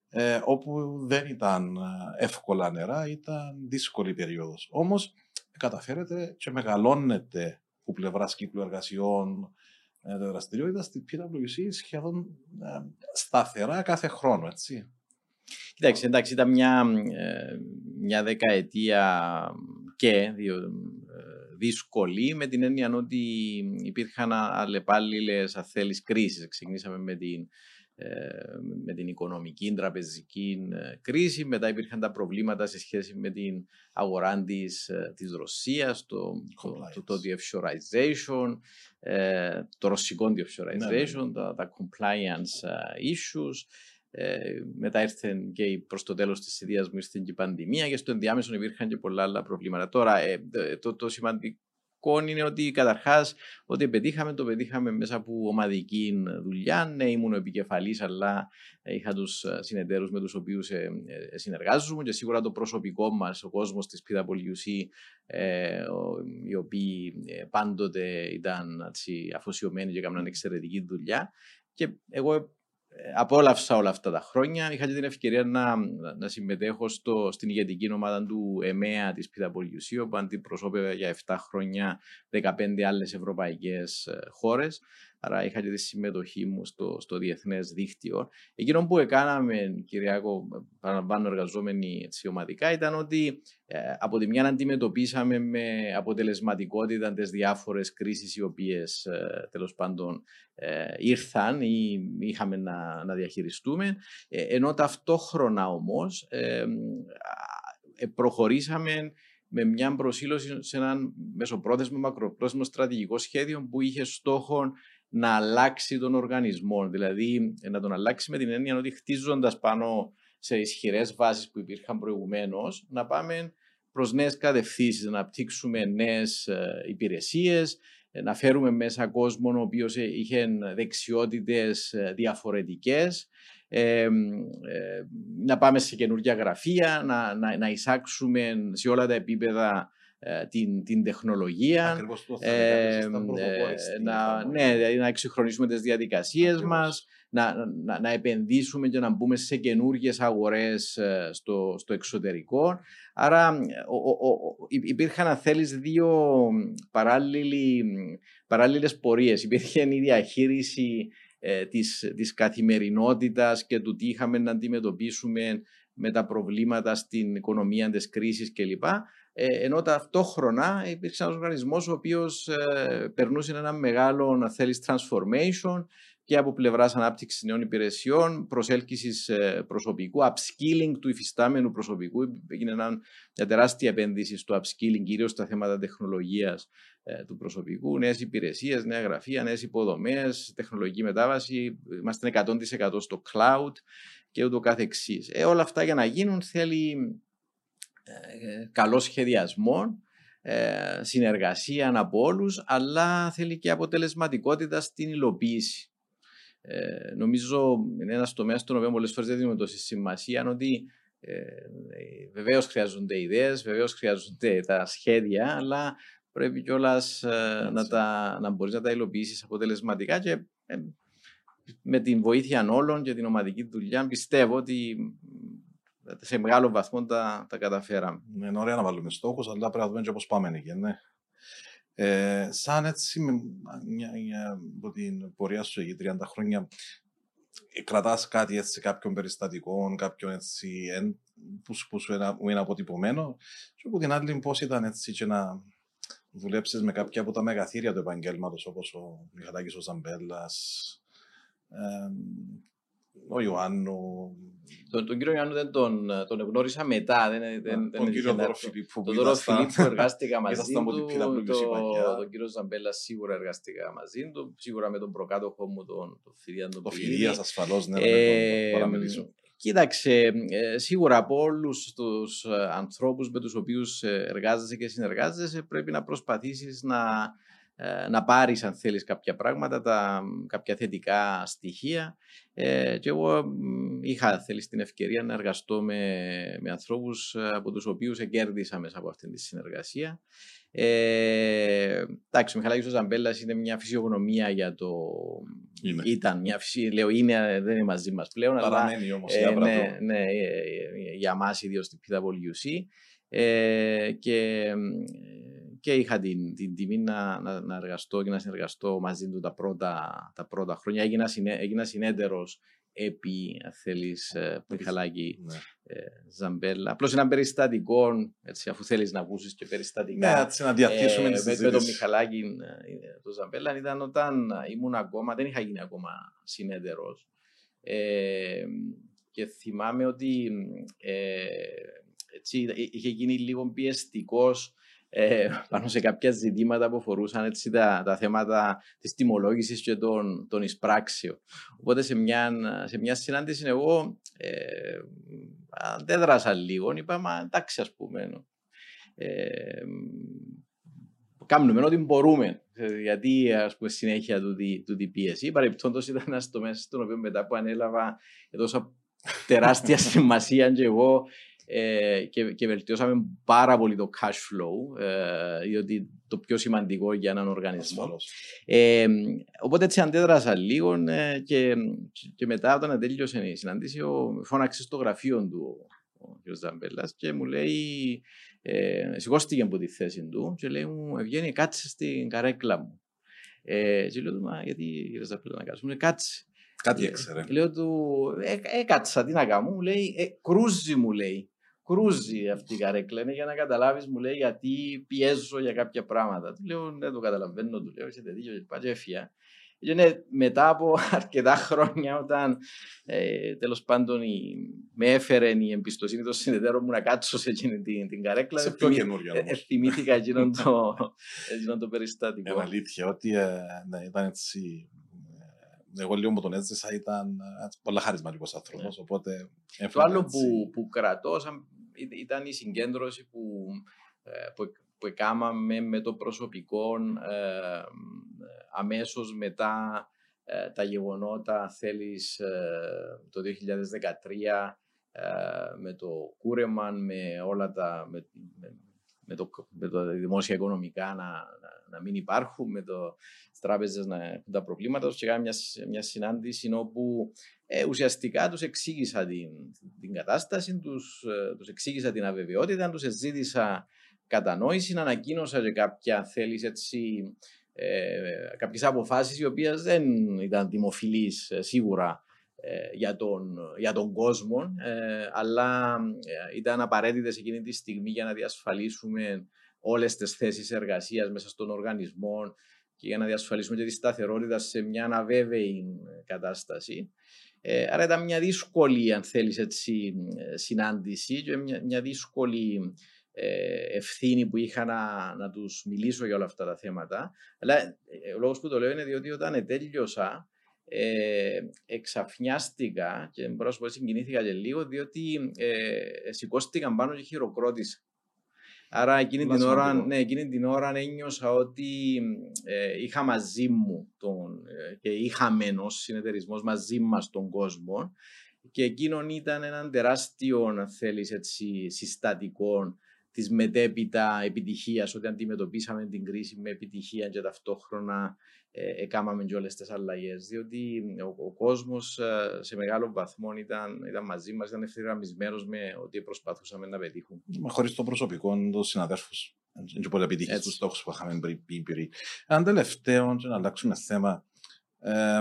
ε, όπου δεν ήταν εύκολα νερά, ήταν δύσκολη περίοδος. Όμως καταφέρετε και μεγαλώνετε που πλευρά κύκλου εργασιών, ε, δραστηριότητας στη PwC σχεδόν ε, σταθερά κάθε χρόνο, έτσι. Κοιτάξτε, εντάξει, ήταν μια, ε, μια δεκαετία και δύσκολη με την έννοια ότι υπήρχαν αλλεπάλληλες, αν θέλεις, κρίσεις. Ξεκινήσαμε με την ε, με την οικονομική, τραπεζική ε, κρίση. Μετά υπήρχαν τα προβλήματα σε σχέση με την αγορά της, ε, της Ρωσίας, το, το, το, offshoreization, το ρωσικό offshoreization, ναι, ναι. τα, τα compliance issues. μετά ήρθε και προς το τέλος της ιδείας μου ήρθε και η πανδημία και στο ενδιάμεσο υπήρχαν και πολλά άλλα προβλήματα. Τώρα, το, το σημαντικό είναι ότι καταρχάς ότι πετύχαμε, το πετύχαμε μέσα από ομαδική δουλειά. Ναι, ήμουν επικεφαλής, αλλά είχα τους συνεταίρους με τους οποίους ε, ε, συνεργάζομαι και σίγουρα το προσωπικό μας, ο κόσμος της PwC, ε, οι οποίοι πάντοτε ήταν αφοσιωμένοι και έκαναν εξαιρετική δουλειά. Και εγώ απόλαυσα όλα αυτά τα χρόνια. Είχα και την ευκαιρία να, να συμμετέχω στο, στην ηγετική ομάδα του ΕΜΕΑ της PwC, όπου αντιπροσώπευε για 7 χρόνια 15 άλλες ευρωπαϊκές ε, χώρες. Άρα είχα και τη συμμετοχή μου στο, στο διεθνές δίκτυο. Εκείνο που έκαναμε, Κυριάκο, παραλαμβάνω εργαζόμενοι έτσι, ομαδικά, ήταν ότι ε, από τη μια να αντιμετωπίσαμε με αποτελεσματικότητα τις διάφορες κρίσεις οι οποίες ε, τέλος πάντων ε, ήρθαν ή είχαμε να, να διαχειριστούμε, ε, ενώ ταυτόχρονα όμως ε, προχωρήσαμε με μια προσήλωση σε έναν μεσοπρόθεσμο, μακροπρόθεσμο στρατηγικό σχέδιο που είχε στόχο να αλλάξει τον οργανισμό. Δηλαδή να τον αλλάξει με την έννοια ότι χτίζοντας πάνω σε ισχυρές βάσεις που υπήρχαν προηγουμένως, να πάμε προς νέες κατευθύνσεις, να αναπτύξουμε νέες υπηρεσίες, να φέρουμε μέσα κόσμο ο οποίος είχε δεξιότητες ε, διαφορετικές ε, να πάμε σε καινούργια γραφεία, να, να, να εισάξουμε σε όλα τα επίπεδα ε, την, την τεχνολογία, ε, να, ναι, δηλαδή να εξυγχρονίσουμε τις διαδικασίες μας, να, να, να, επενδύσουμε και να μπούμε σε καινούργιες αγορές στο, στο εξωτερικό. Άρα ο, ο, υπήρχαν, αν θέλεις, δύο παράλληλες πορείες. Υπήρχε η διαχείριση ε, της, της καθημερινότητας και του τι είχαμε να αντιμετωπίσουμε με τα προβλήματα στην οικονομία της κρίσης κλπ. Ε, ενώ ταυτόχρονα υπήρξε ένας οργανισμός ο οποίος ε, περνούσε ένα μεγάλο, να θέλεις, transformation και από πλευράς ανάπτυξης νέων υπηρεσιών, προσέλκυσης ε, προσωπικού, upskilling του υφιστάμενου προσωπικού. Έγινε μια τεράστια επένδυση στο upskilling, κυρίως στα θέματα τεχνολογίας ε, του προσωπικού, νέες υπηρεσίες, νέα γραφεία, νέες υποδομές, τεχνολογική μετάβαση. Είμαστε 100% στο cloud και ούτω καθεξής. Ε, όλα αυτά για να γίνουν θέλει ε, καλό σχεδιασμό, ε, συνεργασία από όλους, αλλά θέλει και αποτελεσματικότητα στην υλοποίηση. Ε, νομίζω είναι ένας τομέας στον οποίο πολλές φορές δεν δίνουμε τόση σημασία ότι ε, βεβαίως χρειάζονται ιδέες, βεβαίως χρειάζονται τα σχέδια, αλλά πρέπει κιόλας ε, να, τα, να μπορείς να τα υλοποιήσεις αποτελεσματικά και ε, με την βοήθεια όλων και την ομαδική δουλειά πιστεύω ότι σε μεγάλο βαθμό τα, τα καταφέραμε. Ναι, είναι ωραία να βάλουμε στόχους, αλλά πρέπει να δούμε και πώς πάμε εκεί, ναι. Ε, σαν έτσι, μια, μια, από την πορεία σου εκεί 30 χρόνια, ε, κρατάς κάτι έτσι, κάποιων περιστατικών, κάποιον έτσι, εν, που, που σου είναι, είναι αποτυπωμένο και από την άλλη πώς ήταν έτσι και να δουλέψεις με κάποια από τα μεγαθύρια του επαγγέλματος όπως ο Μιχαλάκης ο Ζαμπέλας, ε, ο Ιωάννου. Τον, τον κύριο Ιωάννου δεν τον, τον γνώρισα μετά. Δεν, δεν, τον κύριο Δώρο Φιλίππου. Τον Δώρο Φιλίππου εργάστηκα μαζί του. Το, τον κύριο Ζαμπέλα σίγουρα εργάστηκα μαζί του. Σίγουρα με τον προκάτοχο μου, τον, τον Φιδίαν τον Ο Φιδίας ασφαλώς, ναι, ε, να τον Κοίταξε, ε, σίγουρα από όλους τους ανθρώπους με τους οποίους εργάζεσαι και συνεργάζεσαι, πρέπει να προσπαθήσεις να ε, να πάρεις αν θέλεις κάποια πράγματα, τα, κάποια θετικά στοιχεία ε, και εγώ είχα θέλεις την ευκαιρία να εργαστώ με, με ανθρώπους ε, από τους οποίους εγκέρδισα μέσα από αυτή τη συνεργασία. Ε, εντάξει, ο Μιχαλάκης ο Ζαμπέλας είναι μια φυσιογνωμία για το... Είναι. Ήταν μια φυσι... λέω είναι, δεν είναι μαζί μας πλέον. Παραμένει αλλά, όμως, ε, ναι, ναι, για μας ιδίως στην PwC. Ε, και και είχα την, την τιμή να, να, να, εργαστώ και να συνεργαστώ μαζί του τα πρώτα, τα πρώτα χρόνια. Έγινα, συνέ, έγινα συνέτερος επί, αν θέλεις, ε, Μιχαλάκη ναι. ε, Ζαμπέλα. Απλώς ένα περιστατικό, έτσι, αφού θέλεις να ακούσεις και περιστατικά. Ναι, έτσι να διαθέσουμε ε, με, με τον Μιχαλάκη ε, το Ζαμπέλα ήταν όταν ήμουν ακόμα, δεν είχα γίνει ακόμα συνέτερος. Ε, και θυμάμαι ότι ε, έτσι, είχε γίνει λίγο πιεστικός ε, πάνω σε κάποια ζητήματα που αφορούσαν έτσι, τα, τα θέματα της τιμολόγησης και των, των εισπράξεων. Οπότε σε μια, σε μια συνάντηση εγώ ε, αντέδρασα λίγο, είπα, μα εντάξει ας πούμε. Ε, κάνουμε ό,τι μπορούμε. Γιατί ας πούμε συνέχεια του, του πίεση. Παρεπιπτόντως ήταν ένα τομέα στον οποίο μετά που ανέλαβα έδωσα τεράστια σημασία και εγώ ε, και, και βελτιώσαμε πάρα πολύ το cash flow, ε, διότι το πιο σημαντικό για έναν οργανισμό. Ε, οπότε έτσι αντέδρασα λίγο ε, και, και μετά όταν τέλειωσε η συνάντηση, φώναξε στο γραφείο του ο κ. Ζαμπέλας και μου λέει, ε, σηκώστηκε από τη θέση του και λέει μου, Ευγένη, κάτσε στην καρέκλα μου. Ε, και λέω του, μα γιατί κύριε Ζαπλούτα να κάτσουμε, κάτσε. Κάτι έξερε. Λέω του, ε, έκατσα, τι να κάνω, μου λέει, ε, κρούζει μου λέει. Κρούζει αυτή η καρέκλα, είναι για να καταλάβεις μου λέει γιατί πιέζω για κάποια πράγματα. Του λέω, δεν το καταλαβαίνω, του λέω, έχετε δίκιο και πάει έφυγα. Είναι μετά από αρκετά χρόνια όταν ε, τέλος πάντων η, με έφερε η εμπιστοσύνη των συνεταίρων μου να κάτσω σε εκείνη την, την καρέκλα. Σε πιο καινούργια. Ε, θυμήθηκα εκείνον το, εκείνον το περιστατικό. Είναι αλήθεια ότι ε, ναι, ήταν έτσι. ε, Εγώ λίγο μου τον έζησα, ήταν ε, πολύ χαρισματικό άνθρωπος. Ναι. Οπότε. Το έφερα άλλο έτσι. που, που κρατώ σαν- ή- ήταν η συγκέντρωση που, ε, που, που έκαναμε με το προσωπικό ε, αμέσως μετά ε, τα γεγονότα θέλεις ε, το 2013 ε, με το κούρεμαν, με όλα τα με, με, με το, με το δημόσια οικονομικά να, να, να μην υπάρχουν, με το τις τράπεζες να έχουν τα προβλήματα τους. Και έκανα μια, σ- μια συνάντηση όπου ε, ουσιαστικά τους εξήγησα την, την κατάσταση, τους, ε, τους εξήγησα την αβεβαιότητα, τους ζήτησα κατανόηση, ανακοίνωσα και κάποια θέλεις έτσι ε, κάποιες αποφάσεις οι οποίες δεν ήταν δημοφιλείς ε, σίγουρα ε, για, τον, για τον κόσμο ε, αλλά ε, ήταν απαραίτητες εκείνη τη στιγμή για να διασφαλίσουμε όλες τις θέσεις εργασίας μέσα στον οργανισμό και για να διασφαλίσουμε και τη σταθερότητα σε μια αβέβαιη ε, κατάσταση. Ε, άρα ήταν μια δύσκολη, αν θέλεις έτσι, ε, συνάντηση και μια, μια δύσκολη ε, ευθύνη που είχα να, να τους μιλήσω για όλα αυτά τα θέματα. Αλλά ε, ο λόγος που το λέω είναι διότι όταν τέλειωσα ε, εξαφνιάστηκα και μπορώ να σου πω συγκινήθηκα και λίγο διότι ε, σηκώστηκαν πάνω και χειροκρότησα. Άρα εκείνη Πολλά την, ώρα, σημαντικό. ναι, εκείνη την ώρα ένιωσα ότι ε, είχα μαζί μου τον, ε, και είχαμε ως συνεταιρισμός μαζί μας τον κόσμο και εκείνον ήταν έναν τεράστιο, αν θέλεις, έτσι, συστατικό της μετέπειτα επιτυχίας, ότι αντιμετωπίσαμε την κρίση με επιτυχία και ταυτόχρονα ε, έκαναμε και όλες τις αλλαγές, διότι ο, ο κόσμος ε, σε μεγάλο βαθμό ήταν, ήταν μαζί μας, ήταν ευθυγραμμισμένος με ό,τι προσπαθούσαμε να πετύχουμε. Χωρίς το προσωπικό των συναδέλφους. Δεν μπορεί να επιτύχει Έτσι. τους στόχους που είχαμε πριν πει. πριν. Ένα τελευταίο, και να αλλάξουμε θέμα. Ε,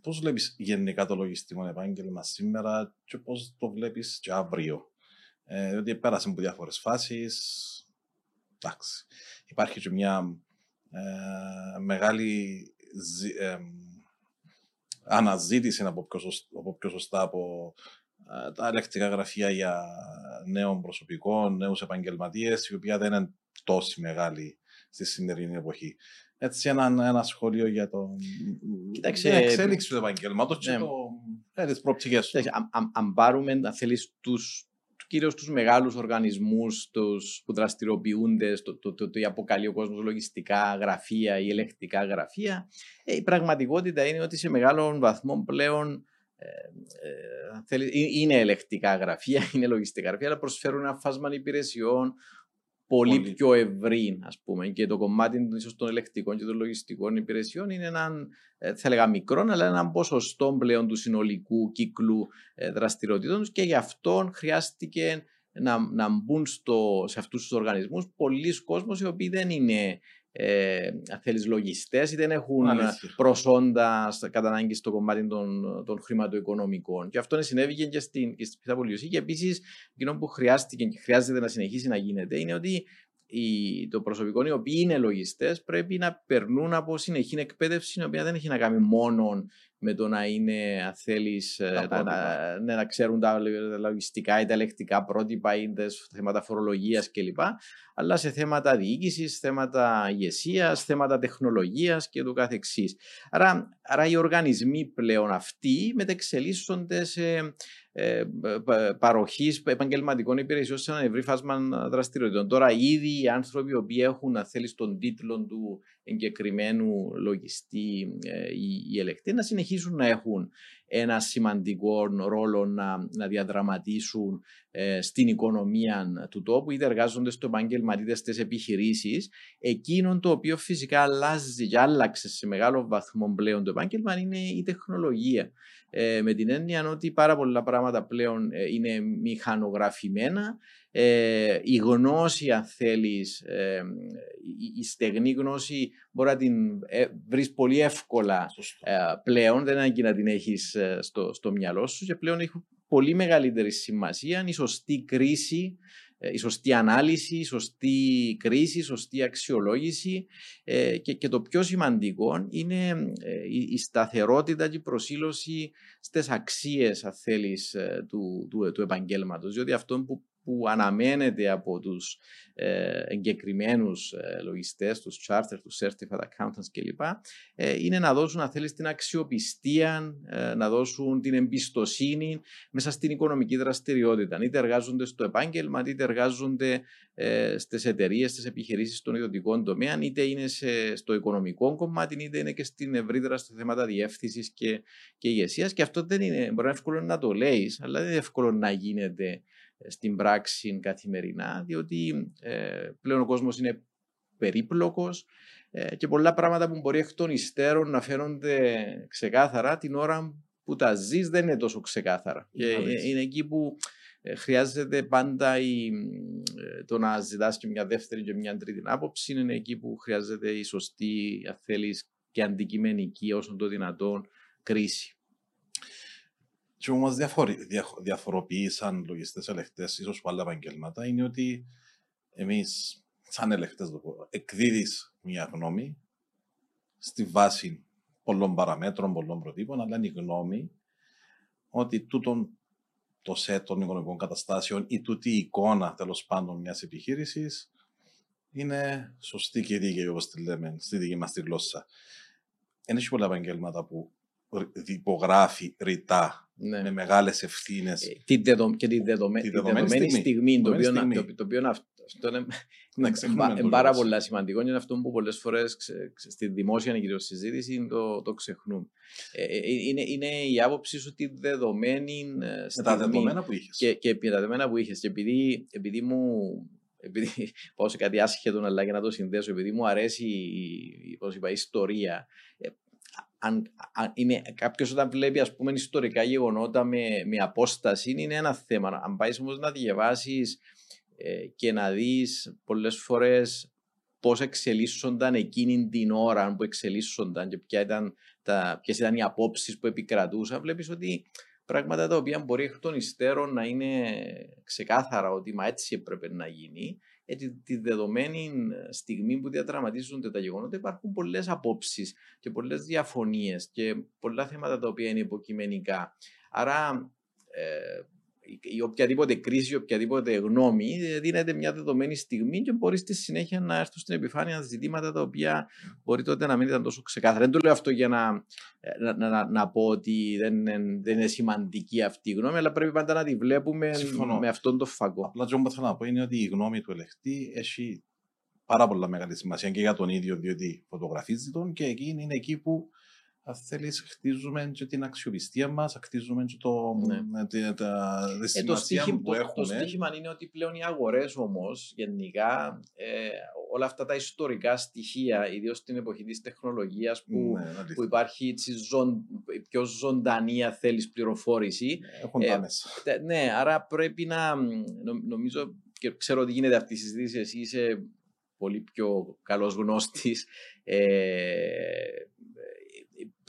πώς βλέπεις γενικά το λογιστικό επάγγελμα σήμερα και πώς το βλέπεις και αύριο; Ε, διότι πέρασε από διάφορες φάσεις. Εντάξει. Υπάρχει και μια ε, μεγάλη ζη- ε, αναζήτηση από πιο, σωσ- από πιο σωστά από ε, τα ελεκτικά γραφεία για νέων προσωπικών, νέους επαγγελματίες, η οποία δεν είναι τόσο μεγάλη στη σημερινή εποχή. Έτσι, ένα, ένα σχόλιο για το, Κοίταξε, την εξέλιξη του επαγγέλματος και ναι. το, ε, τις προοπτικές του. Κοίταξε, αν, αν, αν πάρουμε, αν θέλεις, τους, κυρίως τους μεγάλους οργανισμούς τους, που δραστηριοποιούνται στο το, το, το, αποκαλεί ο κόσμος λογιστικά γραφεία ή ελεκτικά γραφεία, ε, η πραγματικότητα είναι ότι σε μεγάλο βαθμό πλέον ε, ε, αν θέλεις, ε, είναι ελεκτικά γραφεία, είναι λογιστικά γραφεία, αλλά προσφέρουν ένα φάσμα υπηρεσιών πολύ, Πολύ. πιο ευρύ, ας πούμε. Και το κομμάτι ίσως των ελεκτικών και των λογιστικών υπηρεσιών είναι έναν, ε, θα έλεγα μικρό, αλλά έναν ποσοστό πλέον του συνολικού κύκλου ε, δραστηριοτήτων τους και γι' αυτό χρειάστηκε να, να μπουν στο, σε αυτούς τους οργανισμούς πολλοί κόσμος οι οποίοι δεν είναι ε, αν θέλεις, λογιστές ή δεν έχουν Αλήθεια. προσόντα στα- κατά ανάγκη στο κομμάτι των, των χρηματοοικονομικών. Και αυτό συνέβη και στην, και στην PwC. Και επίσης, εκείνο που χρειάστηκε και χρειάζεται να συνεχίσει να γίνεται είναι ότι οι, το προσωπικό οι οποίοι είναι λογιστές πρέπει να περνούν από συνεχή εκπαίδευση, η οποία δεν έχει να κάνει μόνο με το να είναι, αν θέλεις, Τα να, πρότυπα. να, ναι, να ξέρουν τα λογιστικά ή τα ελεκτικά πρότυπα ή τα θέματα φορολογίας κλπ. Αλλά σε θέματα διοίκησης, θέματα ηγεσίας, θέματα τεχνολογίας και το καθεξής. Άρα, άρα οι οργανισμοί πλέον αυτοί μετεξελίσσονται σε ε, πα- παροχής επαγγελματικών υπηρεσιών σε ένα ευρύ φάσμα δραστηριοτήτων. Τώρα ήδη οι άνθρωποι οι οποίοι έχουν, αν θέλεις, τον τίτλο του εγκεκριμένου λογιστή ε, ή, ή ελεκτή να συνεχίσουν να έχουν ένα σημαντικό ρόλο να, να διαδραματίσουν ε, στην οικονομία του τόπου, είτε εργάζονται στο επάγγελμα είτε στις επιχειρήσεις. Εκείνο το οποίο φυσικά αλλάζει και άλλαξε σε μεγάλο βαθμό πλέον το επάγγελμα είναι η τεχνολογία. Ε, με την έννοια ότι πάρα πολλά πράγματα πλέον ε, είναι μηχανογραφημένα. Ε, η γνώση, αν θέλεις, ε, η, η, στεγνή γνώση μπορεί να την ε, βρεις πολύ εύκολα πλέον, δεν ανάγκη να την έχεις στο, στο μυαλό σου και πλέον έχει πολύ μεγαλύτερη σημασία η σωστή κρίση ε, η σωστή ανάλυση, η σωστή κρίση, η σωστή αξιολόγηση ε, και, και το πιο σημαντικό είναι ε, η, σταθερότητα και η προσήλωση στις αξίες, αν θέλεις, του, του, του επαγγέλματος. Διότι αυτό που που αναμένεται από τους ε, εγκεκριμένους ε, λογιστές, τους charter, τους certified accountants κλπ. Ε, είναι να δώσουν, αν θέλεις, την αξιοπιστία, ε, να δώσουν την εμπιστοσύνη μέσα στην οικονομική δραστηριότητα. Είτε εργάζονται στο επάγγελμα, είτε εργάζονται ε, στις εταιρείες, στις επιχειρήσεις των ιδιωτικών τομέα, είτε είναι σε, στο οικονομικό κομμάτι, είτε είναι και στην ευρύτερα στα θέματα διεύθυνσης και, και ηγεσίας. Και αυτό δεν είναι, μπορεί να είναι εύκολο να το λέεις, αλλά δεν είναι εύκολο να γίνεται στην πράξη καθημερινά, διότι ε, πλέον ο κόσμος είναι περίπλοκος ε, και πολλά πράγματα που μπορεί εκ των υστέρων να φαίνονται ξεκάθαρα την ώρα που τα ζεις δεν είναι τόσο ξεκάθαρα. Και είναι εκεί που ε, χρειάζεται πάντα η, το να ζητάς και μια δεύτερη και μια τρίτη άποψη. Είναι εκεί που χρειάζεται η σωστή, αν θέλεις, και αντικειμενική όσο το δυνατόν κρίση. Και που μα διαφοροποιεί σαν λογιστές ελεκτέ, ίσως από άλλα επαγγέλματα, είναι ότι εμείς, σαν ελεκτέ, εκδίδεις μια γνώμη στη βάση πολλών παραμέτρων, πολλών προτύπων, αλλά είναι η γνώμη ότι τούτον το σετ των οικονομικών καταστάσεων ή τούτη η εικόνα τέλος πάντων μιας επιχείρησης είναι σωστή και δίκαιη, όπως τη λέμε στη δική μας τη γλώσσα. Είναι πολλά επαγγέλματα που υπογράφει ρητά ναι. με μεγάλες ευθύνες. Ε, και τη, δεδομέ... τη δεδομένη, στιγμή, στιγμή, το, οποίο, στιγμή. το, το οποίο αυτό είναι, ναι, είναι πάρα πολύ σημαντικό. Είναι αυτό που πολλές φορές στη δημόσια κυρίως συζήτηση το, το ξεχνούμε. Ε, ε, ε, είναι, είναι η άποψη σου τη δεδομένη. Με τα δεδομένα που είχες. Και, και τα δεδομένα που είχες. Και επειδή, επειδή μου επειδή πάω σε κάτι άσχετο, αλλά για να το συνδέσω, επειδή μου αρέσει πώς είπα, η ιστορία, αν, αν είναι κάποιος όταν βλέπει ας πούμε ιστορικά γεγονότα με, με απόσταση είναι ένα θέμα. Αν πάεις όμως να διαβάσεις ε, και να δεις πολλές φορές πώς εξελίσσονταν εκείνη την ώρα που εξελίσσονταν και ποιε ήταν, ήταν οι απόψεις που επικρατούσαν, βλέπεις ότι πράγματα τα οποία μπορεί εκ των υστέρων να είναι ξεκάθαρα ότι μα έτσι έπρεπε να γίνει ε, τη, τη δεδομένη ε, στιγμή που διαδραματίζονται τα γεγονότα υπάρχουν πολλές απόψεις και πολλές διαφωνίες και πολλά θέματα τα οποία είναι υποκειμενικά. Άρα, ε, η οποιαδήποτε κρίση, οποιαδήποτε γνώμη ε, δίνεται μια δεδομένη στιγμή και μπορεί στη συνέχεια να έρθουν στην επιφάνεια ζητήματα τα οποία μπορεί τότε να μην ήταν τόσο ξεκάθαρα. Δεν το λέω αυτό για να, ε, να, να, να πω ότι δεν είναι, δεν είναι σημαντική αυτή η γνώμη, αλλά πρέπει πάντα να τη βλέπουμε Συμφωνώ. με αυτόν τον φακό. Απλά το που θέλω να πω είναι ότι η γνώμη του ελεκτή έχει πάρα πολλά μεγάλη σημασία και για τον ίδιο, διότι φωτογραφίζει τον και εκεί είναι εκεί που αν θέλεις, χτίζουμε και την αξιοπιστία μας, χτίζουμε και το, ναι. τη, τα, τη ε, το στίχημα, που το, έχουμε. Το στίχημα είναι ότι πλέον οι αγορές όμως, γενικά, ε, όλα αυτά τα ιστορικά στοιχεία, ιδίως στην εποχή της τεχνολογίας που, ναι, που υπάρχει έτσι, ζων, πιο ζωντανή, αν θέλεις, πληροφόρηση. Έχουν ε, μέσα. Ναι, άρα πρέπει να. Νομίζω και ξέρω ότι γίνεται αυτή η συζήτηση, εσύ είσαι πολύ πιο καλός γνώστης ε,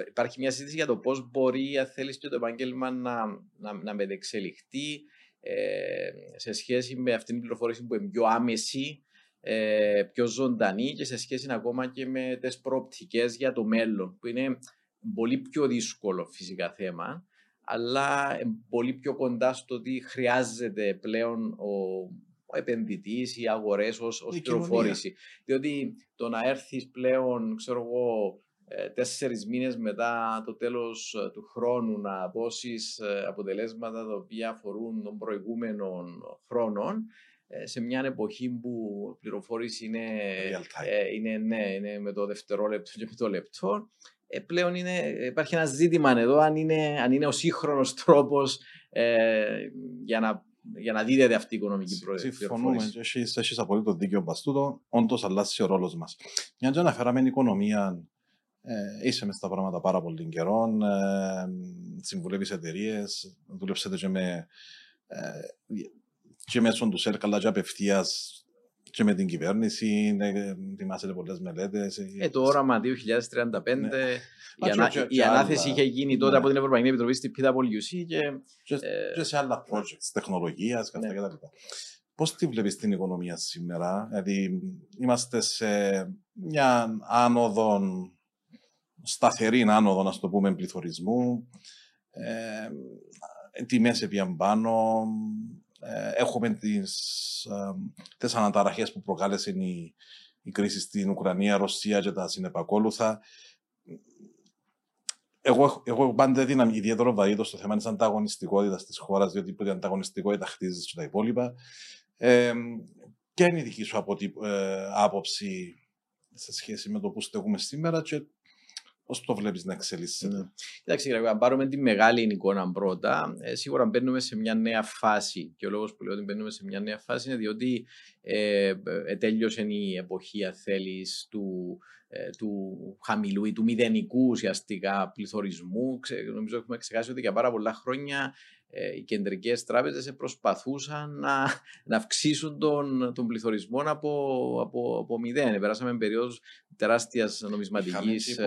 υπάρχει μια συζήτηση για το πώς μπορεί, αν θέλεις, και το επάγγελμα να, να, να μετεξελιχθεί ε, σε σχέση με αυτήν την πληροφόρηση που είναι πιο άμεση, ε, πιο ζωντανή και σε σχέση ακόμα και με τις προοπτικές για το μέλλον, που είναι πολύ πιο δύσκολο φυσικά θέμα, αλλά πολύ πιο κοντά στο ότι χρειάζεται πλέον ο, ο επενδυτής, οι αγορές ως πληροφόρηση. Διότι το να έρθεις πλέον, ξέρω εγώ, ε, τέσσερις μήνες μετά το τέλος ε, του χρόνου να δώσεις ε, αποτελέσματα τα οποία αφορούν των προηγούμενων χρόνων σε μια εποχή που η πληροφόρηση είναι, είναι, ναι, είναι με το δευτερόλεπτο και με το λεπτό ε, πλέον είναι, υπάρχει ένα ζήτημα εδώ αν είναι, αν είναι ο σύγχρονος τρόπος ε, για να για να δείτε αυτή η οικονομική προέλευση. Συμφωνούμε. Έχεις απολύτως δίκιο μπαστούτο. Όντως αλλάζει ο ρόλος μας. Μια και αναφέραμε την οικονομία, ε, είσαι μες στα πράγματα πάρα πολύ καιρό. Ε, Συμβουλεύεις εταιρείες, δουλέψετε και με. Ε, και μέσω του ΣΕΡΚ, αλλά και απευθείας και με την κυβέρνηση, ετοιμάσετε πολλές μελέτες. Ε, το όραμα 2035, ναι. η, ανα... η ανάθεση είχε γίνει τότε ναι. από την Ευρωπαϊκή Επιτροπή στη PwC και, και, ε... και σε άλλα projects τεχνολογίας ναι. κτλ. Πώς τη βλέπεις την οικονομία σήμερα, Δηλαδή, είμαστε σε μια άνοδο, σταθερή άνοδο, να το πούμε, πληθωρισμού. Ε, τιμές έπιαν πάνω, ε, έχουμε τις, τις αναταραχές που προκάλεσε η, η κρίση στην Ουκρανία, Ρωσία και τα συνεπακόλουθα. Εγώ, εγώ πάντα έδινα ιδιαίτερο βαρύτο στο θέμα της ανταγωνιστικότητας της χώρας, διότι η ανταγωνιστικότητα χτίζει και τα υπόλοιπα. Ε, ποια είναι η δική σου ε, άποψη σε σχέση με το που στεγούμε σήμερα και Πώ το βλέπεις να εξελίσσεται. Ναι. Εντάξει, κύριε, αν πάρουμε τη μεγάλη εικόνα πρώτα, ε, σίγουρα μπαίνουμε σε μια νέα φάση. Και ο λόγος που λέω ότι μπαίνουμε σε μια νέα φάση είναι διότι ε, ε, τέλειωσε η εποχή, αν θέλεις, του, ε, του χαμηλού ή του μηδενικού ουσιαστικά πληθωρισμού. Ξε, νομίζω έχουμε ξεχάσει ότι για πάρα πολλά χρόνια ε, οι κεντρικές τράπεζες προσπαθούσαν να, να αυξήσουν τον, τον πληθωρισμό από, από, από μηδέν. Περάσαμε περίοδους τεράστιας νομισματικής.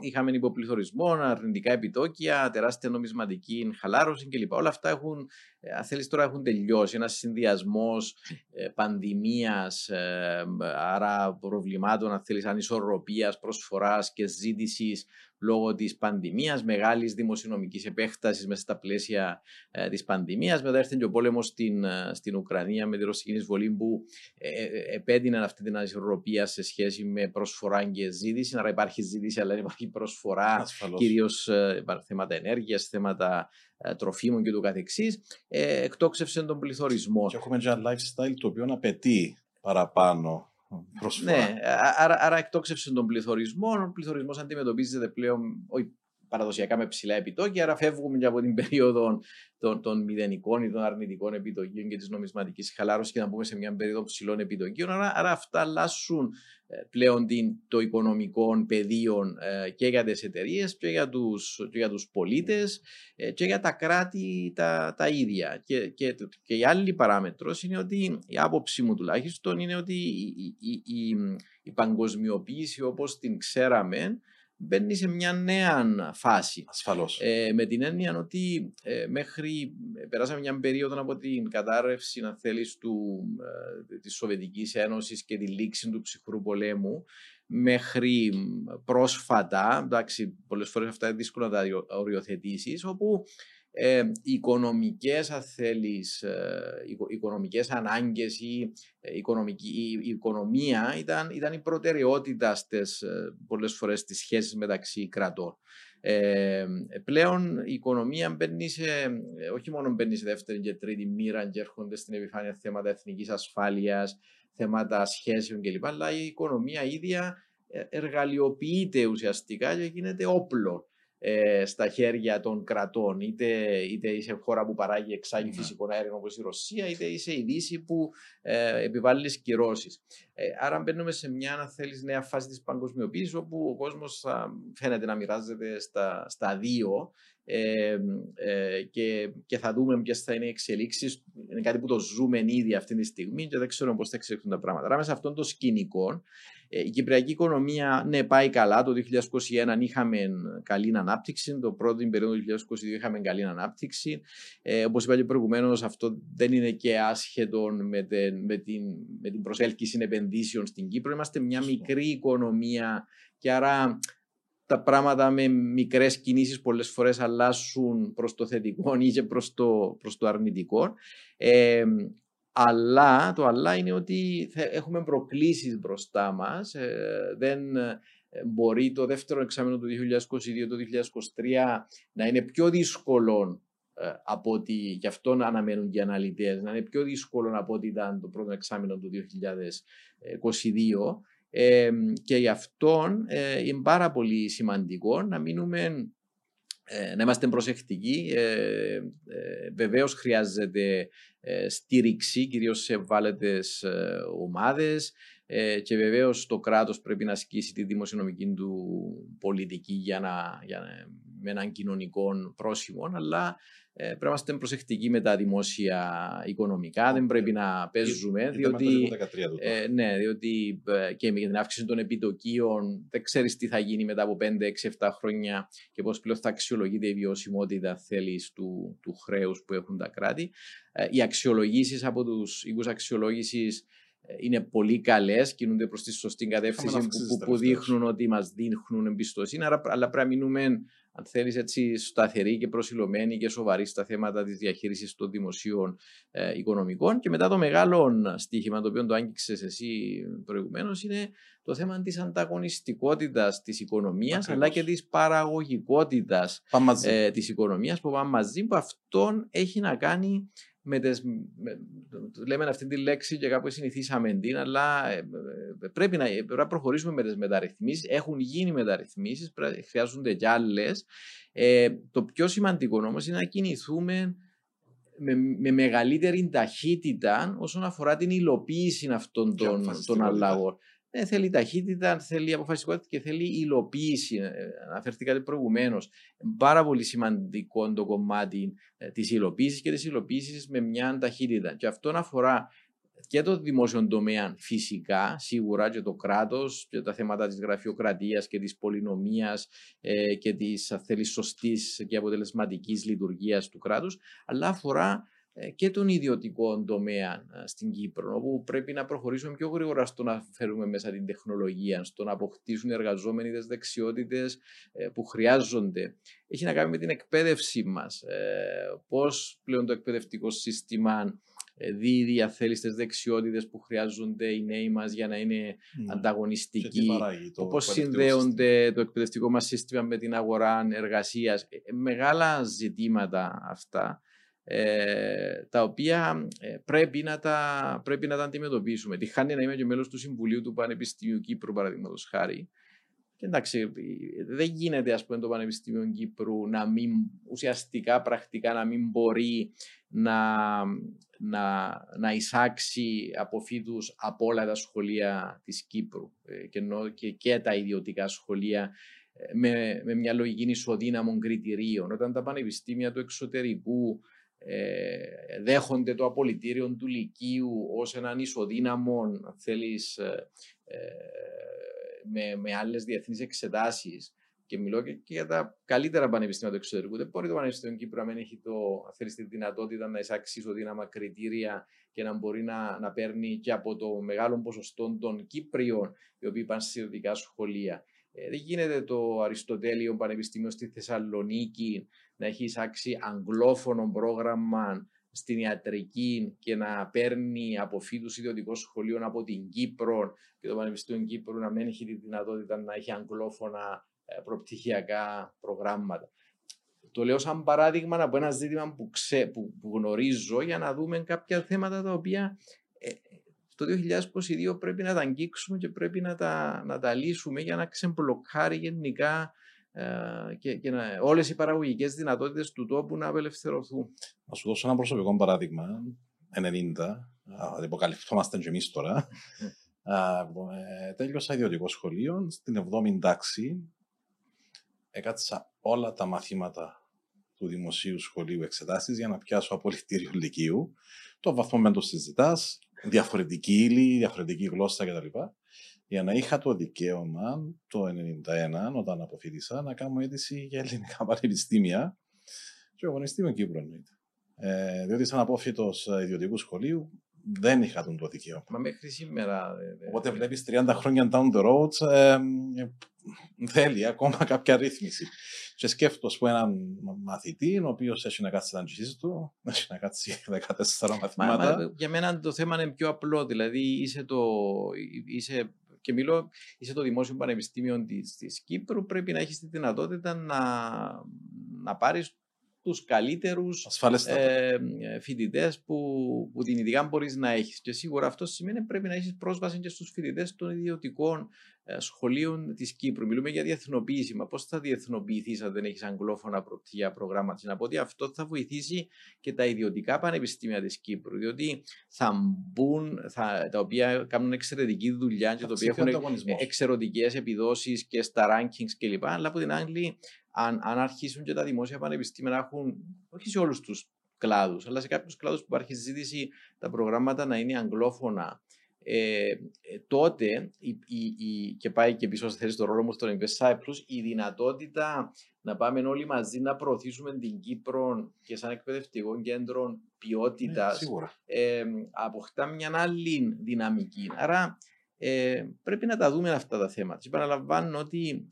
Είχαμε υποπληθωρισμό, αρνητικά επιτόκια, τεράστια νομισματική χαλάρωση κλπ. Όλα αυτά έχουν, ε, αν θέλεις τώρα, έχουν τελειώσει. Ένας συνδυασμός ε, πανδημίας, ε, άρα προβλημάτων, αν θέλεις, ανισορροπία προσφοράς και ζήτησης λόγω της πανδημίας, μεγάλης δημοσιονομικής επέκτασης μέσα στα πλαίσια ε, της πανδημίας. Μετά έρθει και ο πόλεμος στην, ε, στην Ουκρανία με τη ρωσική εισβολή που ε, ε, επέδυναν αυτή την ανισορροπία σε σχέση με προσφορά και ζήτηση. Άρα υπάρχει ζήτηση αλλά υπάρχει προσφορά, κυρίως ε, θέματα ενέργειας, θέματα ε, τροφίμων και του καθεξής. Ε, εκτόξευσε τον πληθωρισμό. Και έχουμε ένα lifestyle το οποίο απαιτεί παραπάνω προσφορά. Ναι, άρα, άρα εκτόξευσε τον πληθωρισμό. Ο πληθωρισμός αντιμετωπίζεται πλέον όχι παραδοσιακά με ψηλά επιτόκια, άρα φεύγουμε και από την περίοδο των, των μηδενικών ή των αρνητικών επιτοκίων και της νομισματικής χαλάρωσης και να μπούμε σε μια περίοδο ψηλών επιτοκίων. Άρα, άρα αυτά αλλάσουν ε, πλέον την, το οικονομικό πεδίο ε, και για τις εταιρείες και για τους, και για τους πολίτες ε, και για τα κράτη τα, τα ίδια. Και, και, και η άλλη παράμετρος είναι ότι η άποψη μου τουλάχιστον είναι ότι η, η, η, η παγκοσμιοποίηση όπως την ξέραμε μπαίνει σε μια νέα φάση. Ασφαλώς. Ε, με την έννοια ότι ε, μέχρι περάσαμε μια περίοδο από την κατάρρευση, να θέλεις, του, ε, της Σοβιετικής Ένωσης και τη λήξη του ψυχρού πολέμου μέχρι πρόσφατα, εντάξει, πολλές φορές αυτά είναι δύσκολο να τα οριοθετήσεις, όπου ε, οικονομικές, αν θέλεις, ε, οικονομικές ανάγκες ή ε, οικονομική, η οικονομία ήταν, ήταν η προτεραιότητα στις ε, πολλές φορές στις σχέσεις μεταξύ κρατών. Ε, πλέον η οικονομία μπαίνει σε, όχι μόνο μπαίνει σε δεύτερη και τρίτη μοίρα και έρχονται στην επιφάνεια θέματα εθνικής ασφάλειας, θέματα σχέσεων κλπ. Αλλά η οικονομία ίδια εργαλειοποιείται ουσιαστικά και γίνεται όπλο ε, στα χέρια των κρατών. Είτε, είτε είσαι χώρα που παράγει εξάγει ναι. φυσικό αέριο όπως η Ρωσία, είτε είσαι η Δύση που ε, επιβάλλεις κυρώσεις. Ε, άρα μπαίνουμε σε μια, αν θέλεις, νέα φάση της παγκοσμιοποίησης, όπου ο κόσμος φαίνεται να μοιράζεται στα, στα δύο ε, ε, και, και θα δούμε ποιες θα είναι οι εξελίξεις. Είναι κάτι που το ζούμε ήδη αυτή τη στιγμή και δεν ξέρουμε πώς θα εξελιχθούν τα πράγματα. Άρα, μέσα σε αυτόν το σκηνικό, ε, η κυπριακή οικονομία ναι, πάει καλά. Το 2021 είχαμε καλή ανάπτυξη. Το πρώτο περίοδο του 2022 είχαμε καλή ανάπτυξη. Ε, Όπως είπα και προηγουμένως, αυτό δεν είναι και άσχετο με, την, με, την, με την προσέλκυση επενδύσεων στην Κύπρο. Είμαστε μια μικρή οικονομία και άρα τα πράγματα με μικρές κινήσεις πολλές φορές αλλάσουν προς το θετικό ή και προς το, προς το αρνητικό. Ε, αλλά το αλλά είναι ότι έχουμε προκλήσεις μπροστά μας. Ε, δεν ε, μπορεί το δεύτερο εξάμεινο του 2022, το 2023 να είναι πιο δύσκολο ε, από ότι γι' αυτό αναμένουν και οι αναλυτές, να είναι πιο δύσκολο από ότι ήταν το πρώτο εξάμεινο του 2022 Ε, και γι' αυτό ε, είναι πάρα πολύ σημαντικό να μείνουμε ε, να είμαστε προσεκτικοί. Ε, ε, βεβαίως χρειάζεται ε, στήριξη, κυρίως σε ευάλωτες ε, ομάδες ε, και βεβαίως το κράτος πρέπει να ασκήσει τη δημοσιονομική του πολιτική για να, για, με έναν κοινωνικό πρόσημο, αλλά ε, πρέπει να είμαστε προσεκτικοί με τα δημόσια οικονομικά. Δεν πρέπει να παίζουμε. διότι, ε, ναι, διότι ε, και με την αύξηση των επιτοκίων δεν ξέρεις τι θα γίνει μετά από 5-6-7 χρόνια και πώς πλέον θα αξιολογείται η βιωσιμότητα θέλεις του, του χρέους που έχουν τα κράτη. Ε, οι αξιολογήσεις από τους οίκους αξιολόγησης ε, είναι πολύ καλές, κινούνται προς τη σωστή κατεύθυνση που, που, που, δείχνουν ότι μας δείχνουν εμπιστοσύνη. Αλλά πρέπει να μείνουμε αν θέλεις, έτσι σταθερή και προσιλωμένη και σοβαρή στα θέματα της διαχείρισης των δημοσίων ε, οικονομικών. Και μετά το μεγάλο στοίχημα, το οποίο το άγγιξες εσύ προηγουμένως, είναι το θέμα της ανταγωνιστικότητας της οικονομίας, αλλά και της παραγωγικότητας ε, της οικονομίας που πάμε μαζί, που αυτόν έχει να κάνει με τις, με, λέμε αυτή τη λέξη και κάπου συνηθίσαμε την, αλλά ε, ε, πρέπει να, πρέπει να προχωρήσουμε με τις μεταρρυθμίσεις. Έχουν γίνει μεταρρυθμίσεις, χρειάζονται κι άλλες. Ε, το πιο σημαντικό όμως είναι να κινηθούμε με, με, μεγαλύτερη ταχύτητα όσον αφορά την υλοποίηση αυτών των, των αλλαγών. Ε, θέλει ταχύτητα, θέλει αποφασιστικότητα και θέλει υλοποίηση. Ε, αναφερθήκατε προηγουμένως. Πάρα πολύ σημαντικό το κομμάτι ε, της υλοποίησης και της υλοποίησης με μια ταχύτητα. Και αυτό αφορά και το δημόσιο τομέα φυσικά, σίγουρα και το κράτος και τα θέματα της γραφειοκρατίας και της πολυνομίας ε, και της θέλεις σωστής και αποτελεσματικής λειτουργίας του κράτους, αλλά αφορά ε, και τον ιδιωτικό τομέα ε, στην Κύπρο, όπου πρέπει να προχωρήσουμε πιο γρήγορα στο να φέρουμε μέσα την τεχνολογία, στο να αποκτήσουν οι εργαζόμενοι τις δεξιότητες ε, που χρειάζονται. Έχει να κάνει με την εκπαίδευση μας. Πώς πλέον το εκπαιδευτικό σύστημα δίδει αθέληστε δεξιότητες που χρειάζονται οι νέοι μας για να είναι mm. ανταγωνιστικοί. Πώ συνδέονται το εκπαιδευτικό μας σύστημα με την αγορά εργασίας. Μεγάλα ζητήματα αυτά ε, τα οποία ε, πρέπει, να τα, πρέπει να τα αντιμετωπίσουμε. Τη χάνει να είμαι και μέλος του Συμβουλίου του Πανεπιστημίου Κύπρου, παραδείγματος χάρη. Και εντάξει, δεν γίνεται ας πούμε, το Πανεπιστήμιο Κύπρου να μην, ουσιαστικά, πρακτικά, να μην μπορεί να, να, να εισάξει φύτου από όλα τα σχολεία της Κύπρου ε, και, και, και τα ιδιωτικά σχολεία ε, με, με μια λογική ισοδύναμων κριτηρίων. Όταν τα πανεπιστήμια του εξωτερικού ε, δέχονται το απολυτήριο του Λυκείου ως έναν ισοδύναμο, αν θέλεις, ε, ε, με, με άλλες διεθνείς εξετάσεις και μιλώ και, για τα καλύτερα πανεπιστήμια του εξωτερικού. Δεν μπορεί το Πανεπιστήμιο Κύπρου να μην έχει το, θέλεις, τη δυνατότητα να εισάξει ισοδύναμα κριτήρια και να μπορεί να, να παίρνει και από το μεγάλο ποσοστό των Κύπριων οι οποίοι πάνε σε ιδιωτικά σχολεία. Ε, δεν γίνεται το Αριστοτέλειο Πανεπιστήμιο στη Θεσσαλονίκη να έχει εισάξει αγγλόφωνο πρόγραμμα στην ιατρική και να παίρνει από φύτους ιδιωτικών σχολείων από την Κύπρο και το Πανεπιστήμιο Κύπρου να μην έχει τη δυνατότητα να έχει αγγλόφωνα ε, προπτυχιακά προγράμματα. Το λέω σαν παράδειγμα από ένα ζήτημα που, ξέ, που, που γνωρίζω για να δούμε κάποια θέματα τα οποία ε, το 2022 πρέπει να τα αγγίξουμε και πρέπει να τα, να τα λύσουμε για να ξεμπλοκάρει γενικά ε, και, και να, όλες οι παραγωγικές δυνατότητες του τόπου να απελευθερωθούν. Να σου δώσω ένα προσωπικό παράδειγμα. 90, υποκαλυπτόμαστε και εμείς τώρα. ε, τέλειωσα ιδιωτικό σχολείο. Στην 7η τάξη έκατσα όλα τα μαθήματα του δημοσίου σχολείου εξετάσεις για να πιάσω απολυτήριο λυκείου. Το βαθμό με το συζητάς, διαφορετική ύλη, διαφορετική γλώσσα κτλ για να είχα το δικαίωμα το 1991, όταν αποφύτησα, να κάνω αίτηση για ελληνικά πανεπιστήμια και ο Πανεπιστήμιο Κύπρου εννοείται. Ε, διότι σαν απόφυτος ιδιωτικού σχολείου δεν είχα τον το δικαίωμα. Μα μέχρι σήμερα. Οπότε βλέπεις 30 χρόνια down the road, ε, θέλει ακόμα κάποια ρύθμιση. Και σκέφτομαι που έναν μαθητή, ο οποίος έχει να κάτσει τα του, έχει να κάτσει 14 μαθήματα. Μα, για μένα το θέμα είναι πιο απλό. Δηλαδή είσαι, το, είσαι και μιλώ, είσαι το Δημόσιο Πανεπιστήμιο της Κύπρου, πρέπει να έχεις τη δυνατότητα να, να πάρεις τους καλύτερους ε, φοιτητές που, που την ειδικά μπορείς να έχεις. Και σίγουρα αυτό σημαίνει πρέπει να έχεις πρόσβαση και στους φοιτητές των ιδιωτικών ε, σχολείων της Κύπρου. Μιλούμε για διεθνοποίηση. Μα πώς θα διεθνοποιηθείς αν δεν έχεις αγγλόφωνα πρωτεία προγράμματα. Να πω ότι αυτό θα βοηθήσει και τα ιδιωτικά πανεπιστήμια της Κύπρου. Διότι θα μπουν, θα, τα οποία κάνουν εξαιρετική δουλειά και τα οποία έχουν εξαιρετικές επιδόσεις και στα rankings κλπ. Αλλά από την άλλη αν, αν αρχίσουν και τα δημόσια πανεπιστήμια να έχουν, όχι σε όλους τους κλάδους, αλλά σε κάποιους κλάδους που υπάρχει ζήτηση τα προγράμματα να είναι αγγλόφωνα, ε, ε, τότε, η, η, η, και πάει και πίσω στη θέση το ρόλο μου στο Invest Cyprus, η δυνατότητα να πάμε όλοι μαζί να προωθήσουμε την Κύπρο και σαν εκπαιδευτικό κέντρο ποιότητας, ε, αποκτά μια άλλη δυναμική. Άρα ε, πρέπει να τα δούμε αυτά τα θέματα. Και επαναλαμβάνω ότι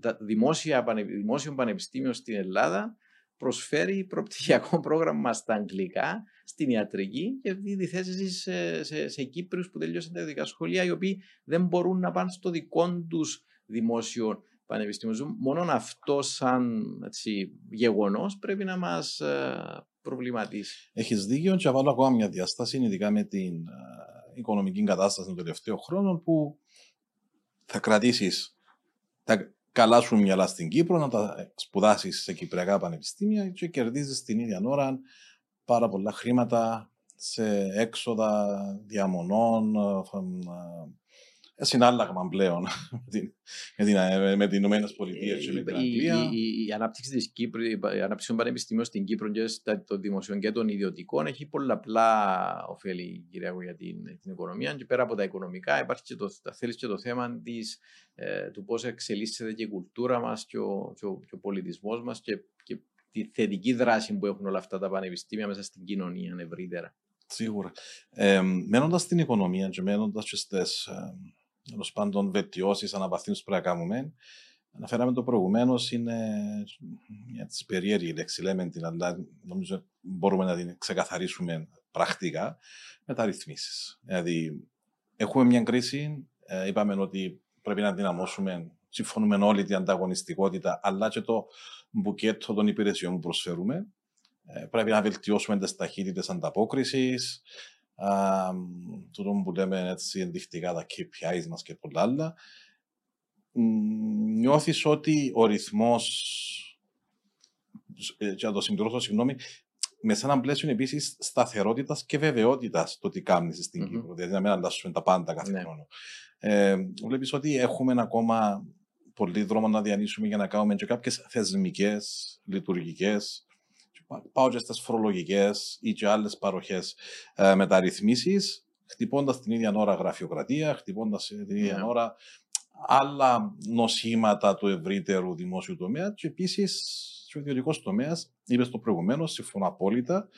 τα δημόσια, δημόσιο πανεπιστήμιο στην Ελλάδα προσφέρει προπτυχιακό πρόγραμμα στα αγγλικά, στην ιατρική και δίδει θέσεις σε, σε, σε Κύπριους που τελειώσαν τα ειδικά σχολεία, οι οποίοι δεν μπορούν να πάνε στο δικό τους δημόσιο πανεπιστήμιο. Μόνο αυτό, σαν γεγονός, πρέπει να μας ε, προβληματίσει. Έχεις δίκιο, και θα βάλω ακόμα μια διάσταση, ειδικά με την ε, οικονομική κατάσταση των τελευταίων χρόνων, που θα κρατήσεις τα καλά σου μυαλά στην Κύπρο, να τα σπουδάσεις σε κυπριακά πανεπιστήμια και κερδίζεις την ίδια ώρα πάρα πολλά χρήματα σε έξοδα διαμονών, ε, συνάλλαγμα πλέον με την, με την Ηνωμένες Πολιτείες και με την Αγγλία. Η, η, ανάπτυξη της Κύπρου, η ανάπτυξη των πανεπιστήμιων στην Κύπρο και των δημοσίων και των ιδιωτικών έχει πολλαπλά ωφέλη κυρία, για την, την οικονομία και πέρα από τα οικονομικά υπάρχει και το, θέλεις και το θέμα της, ε, του πώς εξελίσσεται και η κουλτούρα μας και ο, και ο, και ο πολιτισμός μας και, και τη θετική δράση που έχουν όλα αυτά τα πανεπιστήμια μέσα στην κοινωνία ευρύτερα. Σίγουρα. Ε, μένοντας στην οικονομία και μένοντας και στις τέλος πάντων βελτιώσεις, αναβαθμίσεις που πρέπει να κάνουμε. Αναφέραμε το προηγουμένως, είναι μια τη περίεργη λέξη, λέμε την, αλλά νομίζω μπορούμε να την ξεκαθαρίσουμε πρακτικά. Μεταρρυθμίσεις. Δηλαδή, έχουμε μια κρίση, ε, είπαμε ότι πρέπει να δυναμώσουμε, συμφωνούμε όλοι την ανταγωνιστικότητα, αλλά και το μπουκέτο των υπηρεσιών που προσφέρουμε. Ε, πρέπει να βελτιώσουμε τις ταχύτητες ανταπόκρισης, τούτο που λέμε έτσι ενδεικτικά τα KPIs μας και πολλά άλλα, νιώθεις ότι ο ρυθμός, ε, και να το συμπληρώσω, συγγνώμη, με σε ένα πλαίσιο επίσης σταθερότητας και βεβαιότητας το τι κάνεις στην mm-hmm. Κύπρο. Δηλαδή να μην αλλάσουμε τα πάντα κάθε ναι. χρόνο. Ε, Βλέπεις ότι έχουμε ακόμα πολύ δρόμο να διανύσουμε για να κάνουμε και κάποιες θεσμικές, λειτουργικές πάω και στις φορολογικές ή και άλλες παροχές ε, μεταρρυθμίσεις, χτυπώντας την ίδια ώρα γραφειοκρατία, χτυπώντας την ίδια ναι. ώρα άλλα νοσήματα του ευρύτερου δημόσιου τομέα και επίσης ο ιδιωτικός τομέας, είπες το προηγουμένως, συμφωνώ απόλυτα,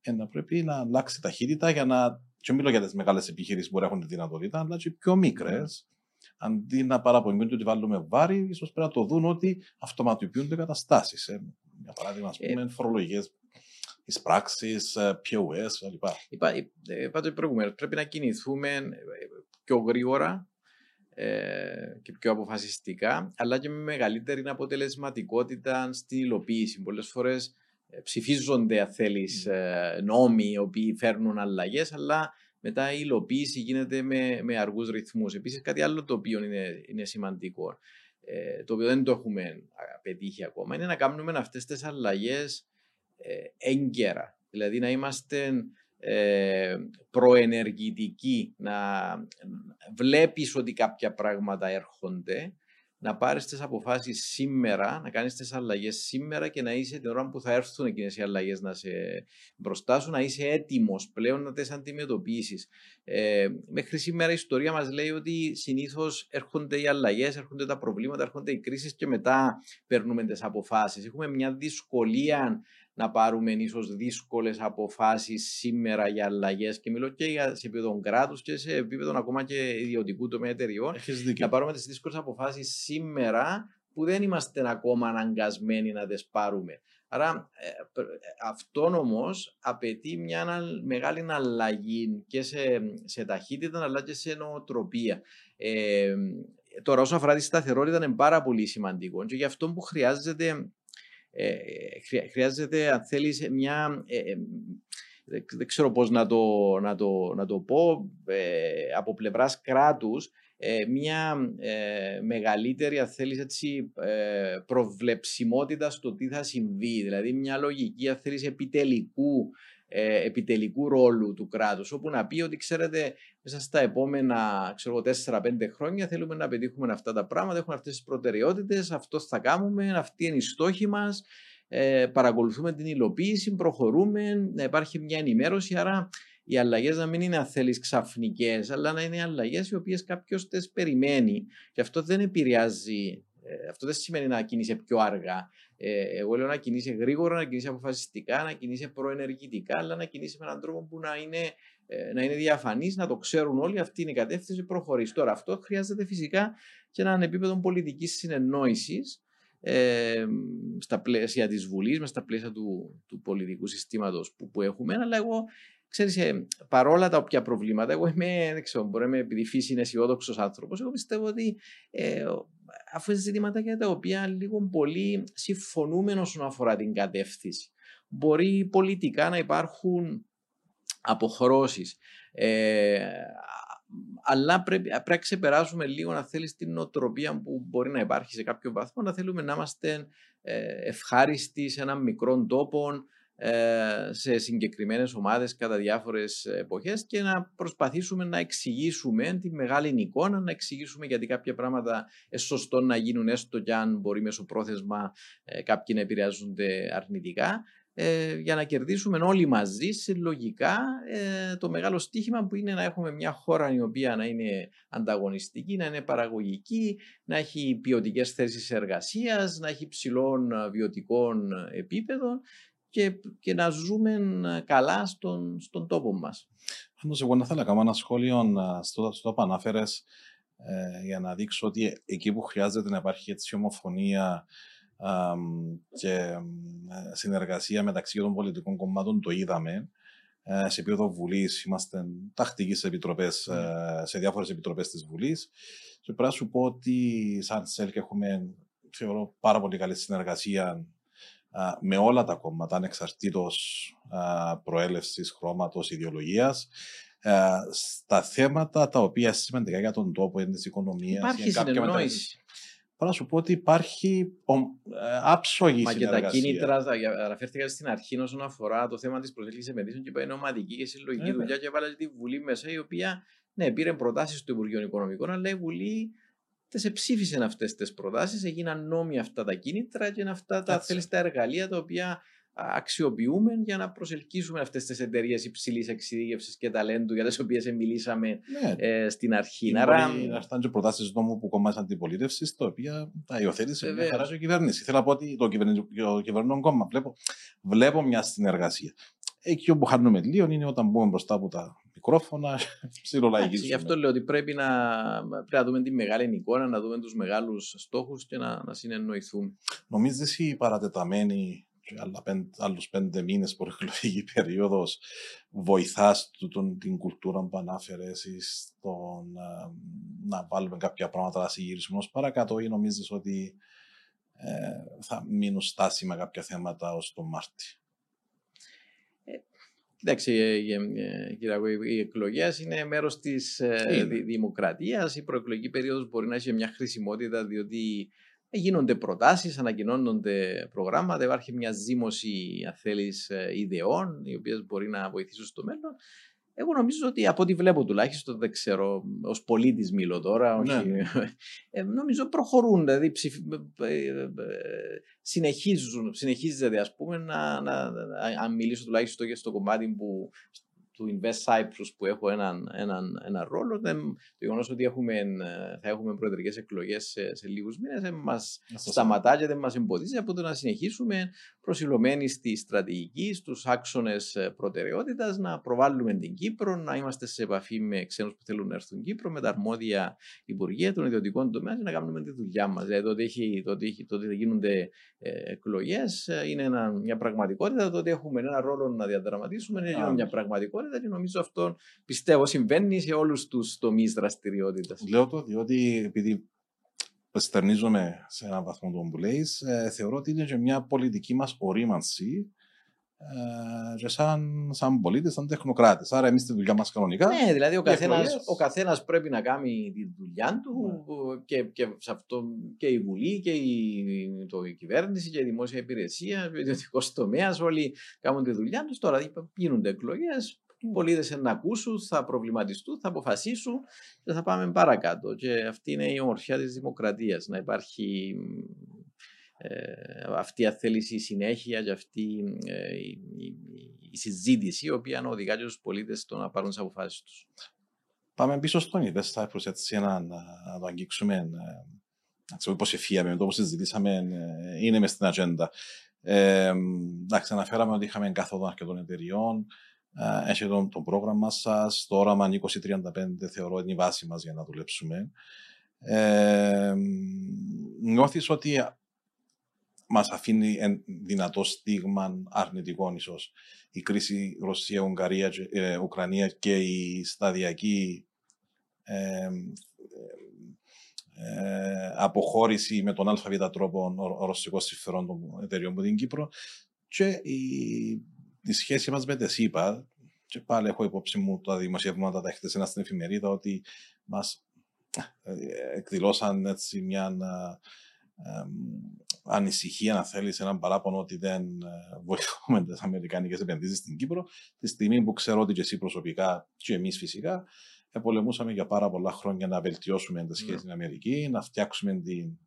ε, να πρέπει να αλλάξει ταχύτητα για να. Και μιλώ για τις μεγάλες επιχειρήσεις που έχουν τη δυνατότητα, αλλά και πιο μικρές, ναι. αντί να παραπονιούνται ότι βάλουμε βάρη, ίσως πρέπει να το δουν ότι αυτοματοποιούνται καταστάσεις. Ε για παράδειγμα, ας πούμε, ε, φορολογικές εισπράξεις, POS κλπ. Είπα, είπα το προηγουμένω, πρέπει να κινηθούμε ε, πιο γρήγορα ε, και πιο αποφασιστικά, αλλά και με μεγαλύτερη αποτελεσματικότητα στην υλοποίηση. Πολλές φορές ε, ψηφίζονται, αν θέλεις, ε, νόμοι οι οποίοι φέρνουν αλλαγές, αλλά μετά η υλοποίηση γίνεται με, με αργούς ρυθμούς. Επίσης, κάτι άλλο το οποίο είναι, είναι σημαντικό ε, το οποίο δεν το έχουμε πετύχει ακόμα, είναι να κάνουμε αυτές τις αλλαγές ε, έγκαιρα. Δηλαδή να είμαστε ε, προενεργητικοί, να βλέπεις ότι κάποια πράγματα έρχονται να πάρεις τις αποφάσεις σήμερα, να κάνεις τις αλλαγές σήμερα και να είσαι την ώρα που θα έρθουν εκείνες οι αλλαγές να σε μπροστά σου, να είσαι έτοιμος πλέον να τις αντιμετωπίσεις. Ε, μέχρι σήμερα η ιστορία μας λέει ότι συνήθως έρχονται οι αλλαγές, έρχονται τα προβλήματα, έρχονται οι κρίσεις και μετά παίρνουμε τις αποφάσεις. Έχουμε μια δυσκολία να πάρουμε ίσως δύσκολες αποφάσεις σήμερα για αλλαγές. Και μιλώ και για, σε επίπεδο κράτους και σε επίπεδο ακόμα και ιδιωτικού τομέα εταιριών. Να πάρουμε τις δύσκολες αποφάσεις σήμερα που δεν είμαστε ακόμα αναγκασμένοι να τις πάρουμε. Άρα ε, ε, αυτόν όμως απαιτεί μια μεγάλη αλλαγή και σε, σε ταχύτητα αλλά και σε νοοτροπία. Ε, τώρα, όσο αφορά τη σταθερότητα, είναι πάρα πολύ σημαντικό και γι' αυτό που χρειάζεται ε, χρειάζεται, αν θέλεις, μια... Ε, ε, δεν ξέρω πώς να το, να το, να το πω, από πλευράς κράτους, μια μεγαλύτερη, αν θέλεις έτσι, προβλεψιμότητα στο τι θα συμβεί. Δηλαδή μια λογική, αν θέλεις, επιτελικού ε, επιτελικού ρόλου του κράτους, όπου να πει ότι ξέρετε μέσα στα επόμενα ξέρω, 4-5 χρόνια θέλουμε να πετύχουμε αυτά τα πράγματα, έχουμε αυτές τις προτεραιότητες, αυτό θα κάνουμε, αυτή είναι η στόχη μας, ε, παρακολουθούμε την υλοποίηση, προχωρούμε, να υπάρχει μια ενημέρωση, άρα οι αλλαγές να μην είναι αν θέλεις ξαφνικές, αλλά να είναι αλλαγές οι οποίες κάποιος τις περιμένει. Και αυτό δεν επηρεάζει, ε, αυτό δεν σημαίνει να κινείσαι πιο αργά. Ε, εγώ λέω να κινείσαι γρήγορα, να κινείσαι αποφασιστικά, να κινείσαι προενεργητικά, αλλά να κινείσαι με έναν τρόπο που να είναι, ε, να είναι διαφανής, να το ξέρουν όλοι. Αυτή είναι η κατεύθυνση προχωρήσει. Τώρα, αυτό χρειάζεται φυσικά και έναν επίπεδο πολιτικής συνεννόησης ε, στα πλαίσια της Βουλής, μες στα πλαίσια του, του πολιτικού συστήματος που, που έχουμε. Αλλά εγώ ξέρεις, ε, παρόλα τα όποια προβλήματα, εγώ είμαι, δεν ξέρω, μπορεί να επειδή φύση είναι αισιόδοξος άνθρωπος, εγώ πιστεύω ότι ε, αφού είναι ζητήματα για τα οποία λίγο πολύ συμφωνούμε όσον αφορά την κατεύθυνση. Μπορεί πολιτικά να υπάρχουν αποχρώσεις, ε, αλλά πρέπει, πρέπει να ξεπεράσουμε λίγο να θέλεις την νοοτροπία που μπορεί να υπάρχει σε κάποιο βαθμό, να θέλουμε να είμαστε ε, ευχάριστοι σε έναν μικρό τόπο, ε, σε συγκεκριμένες ομάδες κατά διάφορες εποχές και να προσπαθήσουμε να εξηγήσουμε τη μεγάλη εικόνα, να εξηγήσουμε γιατί κάποια πράγματα είναι σωστό να γίνουν έστω και αν μπορεί μέσω πρόθεσμα ε, κάποιοι να επηρεάζονται αρνητικά ε, για να κερδίσουμε όλοι μαζί συλλογικά ε, το μεγάλο στίχημα που είναι να έχουμε μια χώρα η οποία να είναι ανταγωνιστική, να είναι παραγωγική, να έχει ποιοτικές θέσεις εργασίας, να έχει ψηλών βιωτικών επίπεδων και, και να ζούμε ε, καλά στον, στον τόπο μας. Πάντως εγώ να θέλω να κάνω ένα σχόλιο ε, στο, στο που ανάφερες ε, για να δείξω ότι εκεί που χρειάζεται να υπάρχει έτσι ομοφωνία ε, και συνεργασία μεταξύ των πολιτικών κομμάτων το είδαμε. σε επίπεδο Βουλής είμαστε τακτικοί σε, επιτροπές, mm. σε διάφορες επιτροπές της Βουλής. Και πρέπει να σου πω ότι σαν ΣΕΛΚ έχουμε θεωρώ πάρα πολύ καλή συνεργασία με όλα τα κόμματα, ανεξαρτήτως προέλευσης, χρώματος, ιδεολογίας, στα θέματα τα οποία σημαντικά για τον τόπο, είναι της οικονομίας. Υπάρχει συνεννόηση. Πρέπει να σου πω ότι υπάρχει ε, άψογη Μα συνεργασία. και τα κίνητρα, αναφέρθηκα στην αρχή όσον αφορά το θέμα της προσέλκυση επενδύσεων και είναι ομαδική και συλλογική ε, δουλειά και έβαλε τη Βουλή μέσα, η οποία ναι, πήρε προτάσεις του Υπουργείου Οικονομικών, αλλά η Βουλή σε ψήφισαν αυτές τις προτάσεις, έγιναν νόμοι αυτά τα κίνητρα και αυτά τα, θέλεις, τα εργαλεία τα οποία αξιοποιούμε για να προσελκύσουμε αυτές τις εταιρείες υψηλής εξειδίκευσης και ταλέντου για τις οποίες μιλήσαμε ναι. ε, στην αρχή. Είναι Άρα. Να έρθουν και προτάσεις νόμου που κομμάτι αντιπολίτευση, τα οποία τα υιοθέτησε με χαρά η κυβέρνηση. Θέλω να πω ότι το κυβερνών κόμμα βλέπω, βλέπω μια συνεργασία. Εκεί όπου χάνουμε λίγο είναι όταν μπούμε μπροστά από τα μικρόφωνα, ψιλολαγίζουμε. Γι' αυτό λέω ότι πρέπει να, πρέπει να δούμε τη μεγάλη εικόνα, να δούμε τους μεγάλους στόχους και να, να συνεννοηθούμε. Νομίζεις η παρατεταμένη άλλους πέντε μήνες προεκλογική περίοδος βοηθάς την κουλτούρα που ανάφερες εσύ στο να, να βάλουμε κάποια πράγματα να συγγυρίσουμε ω παρακάτω ή νομίζεις ότι ε, θα μείνουν στάσιμα κάποια θέματα ως τον Μάρτι. Εντάξει, ε, ε, κύριε οι εκλογές είναι μέρος της ε, δημοκρατίας. Η προεκλογική περίοδος μπορεί να έχει μια χρησιμότητα διότι γίνονται προτάσεις, ανακοινώνονται προγράμματα, υπάρχει μια ζήμωση, αν θέλεις, ιδεών, οι οποίες μπορεί να βοηθήσουν στο μέλλον. Εγώ νομίζω ότι από ό,τι βλέπω τουλάχιστον, δεν ξέρω, ως πολίτης μιλώ τώρα, όχι, ναι. ε, νομίζω προχωρούν, δηλαδή ψηφ, ε, ε, συνεχίζουν, συνεχίζεται ας πούμε να, να, αν μιλήσω τουλάχιστον και στο κομμάτι που του Invest Cyprus που έχω έναν, έναν, έναν ρόλο. Δεν, το γεγονός ότι έχουμε, θα έχουμε προεδρικές εκλογές σε, σε λίγους μήνες δεν μας σταματά και δεν μας εμποδίζει από το να συνεχίσουμε προσιλωμένοι στη στρατηγική, στους άξονες προτεραιότητας, να προβάλλουμε την Κύπρο, να είμαστε σε επαφή με ξένους που θέλουν να έρθουν Κύπρο, με τα αρμόδια υπουργεία των ιδιωτικών τομέων και να κάνουμε τη δουλειά μας. Δηλαδή, το ότι, έχει, το ότι, το ότι γίνονται ε, εκλογές ε, είναι ένα, μια πραγματικότητα. Το ότι έχουμε ένα ρόλο να διαδραματίσουμε είναι μια πραγματικότητα και νομίζω αυτό πιστεύω συμβαίνει σε όλους τους τομείς δραστηριότητας. Λέω το διότι επειδή στερνίζομαι σε έναν βαθμό τον που λέει, ε, θεωρώ ότι είναι και μια πολιτική μας ορίμανση ε, και σαν, σαν πολίτες, σαν τεχνοκράτες. Άρα, εμείς τη δουλειά μας κανονικά. Ναι, δηλαδή ο καθένα ο καθένας πρέπει να κάνει τη δουλειά του ναι. και, και, σε αυτό και η Βουλή και η, το, η κυβέρνηση και η δημόσια υπηρεσία, ο ιδιωτικός τομέας, όλοι κάνουν τη δουλειά τους. Τώρα γίνονται εκλογές, οι πολίτε να ακούσουν, θα προβληματιστούν, θα αποφασίσουν και θα πάμε παρακάτω. Και αυτή είναι η ομορφιά της δημοκρατίας. Να υπάρχει ε, αυτή η συνέχεια και αυτή ε, η, η, η, συζήτηση η οποία οδηγά τους πολίτες στο να πάρουν τις αποφάσεις τους. Πάμε πίσω στον Ιδέστα, έτσι να, να, να το αγγίξουμε. Ε, να ξέρω πώς εφίαμε, το πώ συζητήσαμε, ε, είναι μες στην ατζέντα. Ε, εντάξει, αναφέραμε ότι είχαμε καθόδο αρκετών εταιριών. Έχει το, το πρόγραμμα σας. Το όραμα 2035 θεωρώ είναι η βάση μας για να δουλέψουμε. Ε, Νιώθεις ότι μας αφήνει δυνατό στίγμα αρνητικό ίσως η κρίση Ρωσία-Ουκρανία και η σταδιακή ε, ε, αποχώρηση με τον ΑΒ τρόπο ρωσικός συμφερόν των εταιριών που την Κύπρο και η, η σχέση μας με τη ΣΥΠΑ και πάλι έχω υπόψη μου τα δημοσιεύματα τα έχετε στην εφημερίδα ότι μας ε, εκδηλώσαν έτσι μια ανησυχία, να θέλεις, έναν παράπονο ότι δεν ε, βοηθούμε τις αμερικανικές επενδύσεις στην Κύπρο, τη στιγμή που ξέρω ότι και εσύ προσωπικά και εμείς φυσικά πολεμούσαμε για πάρα πολλά χρόνια να βελτιώσουμε τι σχέσει με την Αμερική, να φτιάξουμε την.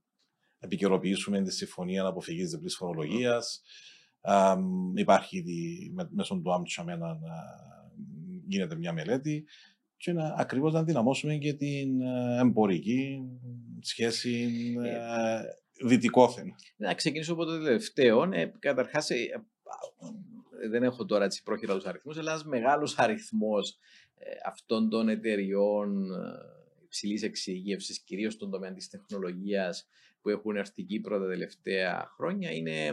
επικαιροποιήσουμε τη συμφωνία αποφυγή διπλής φορολογίας. Υπάρχει μέσω του Άμτσα γίνεται μια μελέτη και να ακριβώς να δυναμώσουμε και την ε, εμπορική σχέση ε, ε δυτικόθεν. Να ξεκινήσω από το τελευταίο. Ε, καταρχάς, ε, δεν έχω τώρα έτσι πρόχειρα τους αριθμούς, αλλά ένας μεγάλος αριθμός αυτών των εταιριών υψηλής εξηγήευση, κυρίως στον τομέα της τεχνολογίας, που έχουν έρθει Κύπρο τα τελευταία χρόνια, είναι,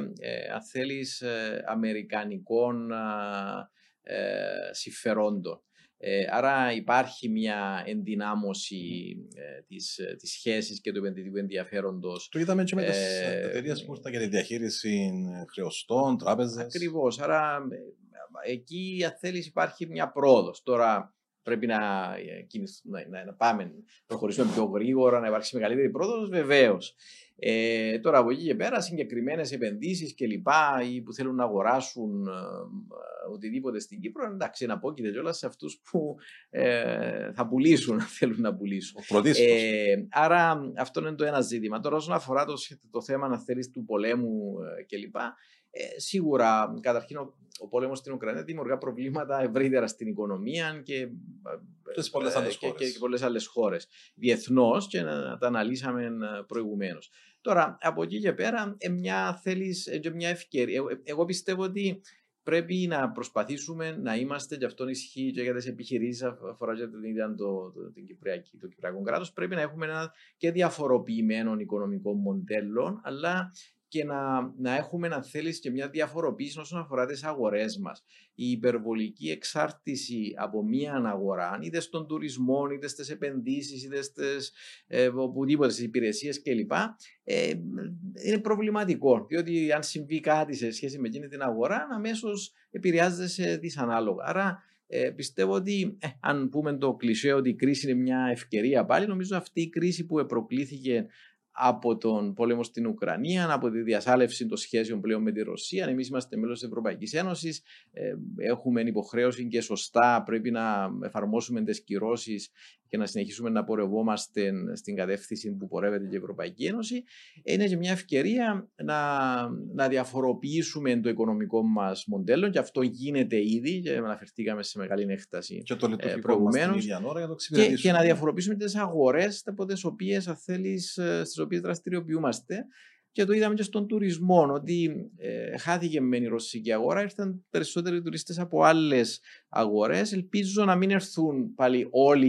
αν θέλεις, αμερικανικών συμφερόντων. Ε, άρα υπάρχει μια ενδυνάμωση ε, της, ε, της σχέσης και του επενδυτικού ενδιαφέροντος. Το είδαμε και με τις ε, εταιρείες που ήρθαν για τη διαχείριση χρεωστών, τράπεζες. Ακριβώς. Άρα εκεί αν θέλεις υπάρχει μια πρόοδος. Τώρα πρέπει να, να, να, να πάμε, προχωρήσουμε πιο γρήγορα, να υπάρξει μεγαλύτερη πρόοδος, βεβαίως. Ε, τώρα από εκεί και πέρα συγκεκριμένες επενδύσεις και λοιπά ή που θέλουν να αγοράσουν ε, οτιδήποτε στην Κύπρο, εντάξει, να πω και κιόλας σε αυτούς που ε, θα πουλήσουν, θέλουν να πουλήσουν. Ε, άρα αυτό είναι το ένα ζήτημα. Τώρα, όσον αφορά το, το θέμα, να θέλεις, του πολέμου ε, κλπ. Ε, σίγουρα, καταρχήν, ο, ο πόλεμος στην Ουκρανία δημιουργά προβλήματα ευρύτερα στην οικονομία και, ε, και, και, και πολλές άλλες χώρες διεθνώς και να, τα αναλύσαμε προηγουμένως. Τώρα, από εκεί και πέρα, ε, μια θέλεις, ε, μια ευκαιρία. Ε, εγώ πιστεύω ότι πρέπει να προσπαθήσουμε να είμαστε, και αυτό ισχύει και για τις επιχειρήσεις, αφορά και την ίδια το, το, την Κυπριακή, το Κυπριακό κράτος. Πρέπει να έχουμε ένα και διαφοροποιημένο οικονομικό μοντέλο, αλλά και να, να έχουμε, αν θέλεις, και μια διαφοροποίηση όσον αφορά τις αγορές μας. Η υπερβολική εξάρτηση από μία αγορά, είτε στον τουρισμό, είτε στις επενδύσεις, είτε στις, ε, οπουδήποτε στις υπηρεσίες κλπ. Ε, είναι προβληματικό. Διότι αν συμβεί κάτι σε σχέση με εκείνη την αγορά, αμέσως επηρεάζεται δυσανάλογα. Άρα ε, πιστεύω ότι ε, αν πούμε το κλισέ ότι η κρίση είναι μια ευκαιρία πάλι, νομίζω αυτή η κρίση που προκλήθηκε από τον πόλεμο στην Ουκρανία, από τη διασάλευση των σχέσεων πλέον με τη Ρωσία. Εμείς είμαστε μέλος της Ευρωπαϊκής Ένωσης. Ε, έχουμε υποχρέωση και σωστά πρέπει να εφαρμόσουμε τις κυρώσεις και να συνεχίσουμε να πορευόμαστε στην κατεύθυνση που πορεύεται η Ευρωπαϊκή Ένωση. Είναι και μια ευκαιρία να, να διαφοροποιήσουμε το οικονομικό μας μοντέλο και αυτό γίνεται ήδη και αναφερθήκαμε σε μεγάλη έκταση και το ε, προηγουμένως. Και, και, να διαφοροποιήσουμε τις αγορές από τις οποίες θέλεις ε, οποίες δραστηριοποιούμαστε. Και το είδαμε και στον τουρισμό, ότι ε, χάθηκε με η ρωσική αγορά, ήρθαν περισσότεροι τουρίστες από άλλες αγορές. Ελπίζω να μην έρθουν πάλι όλοι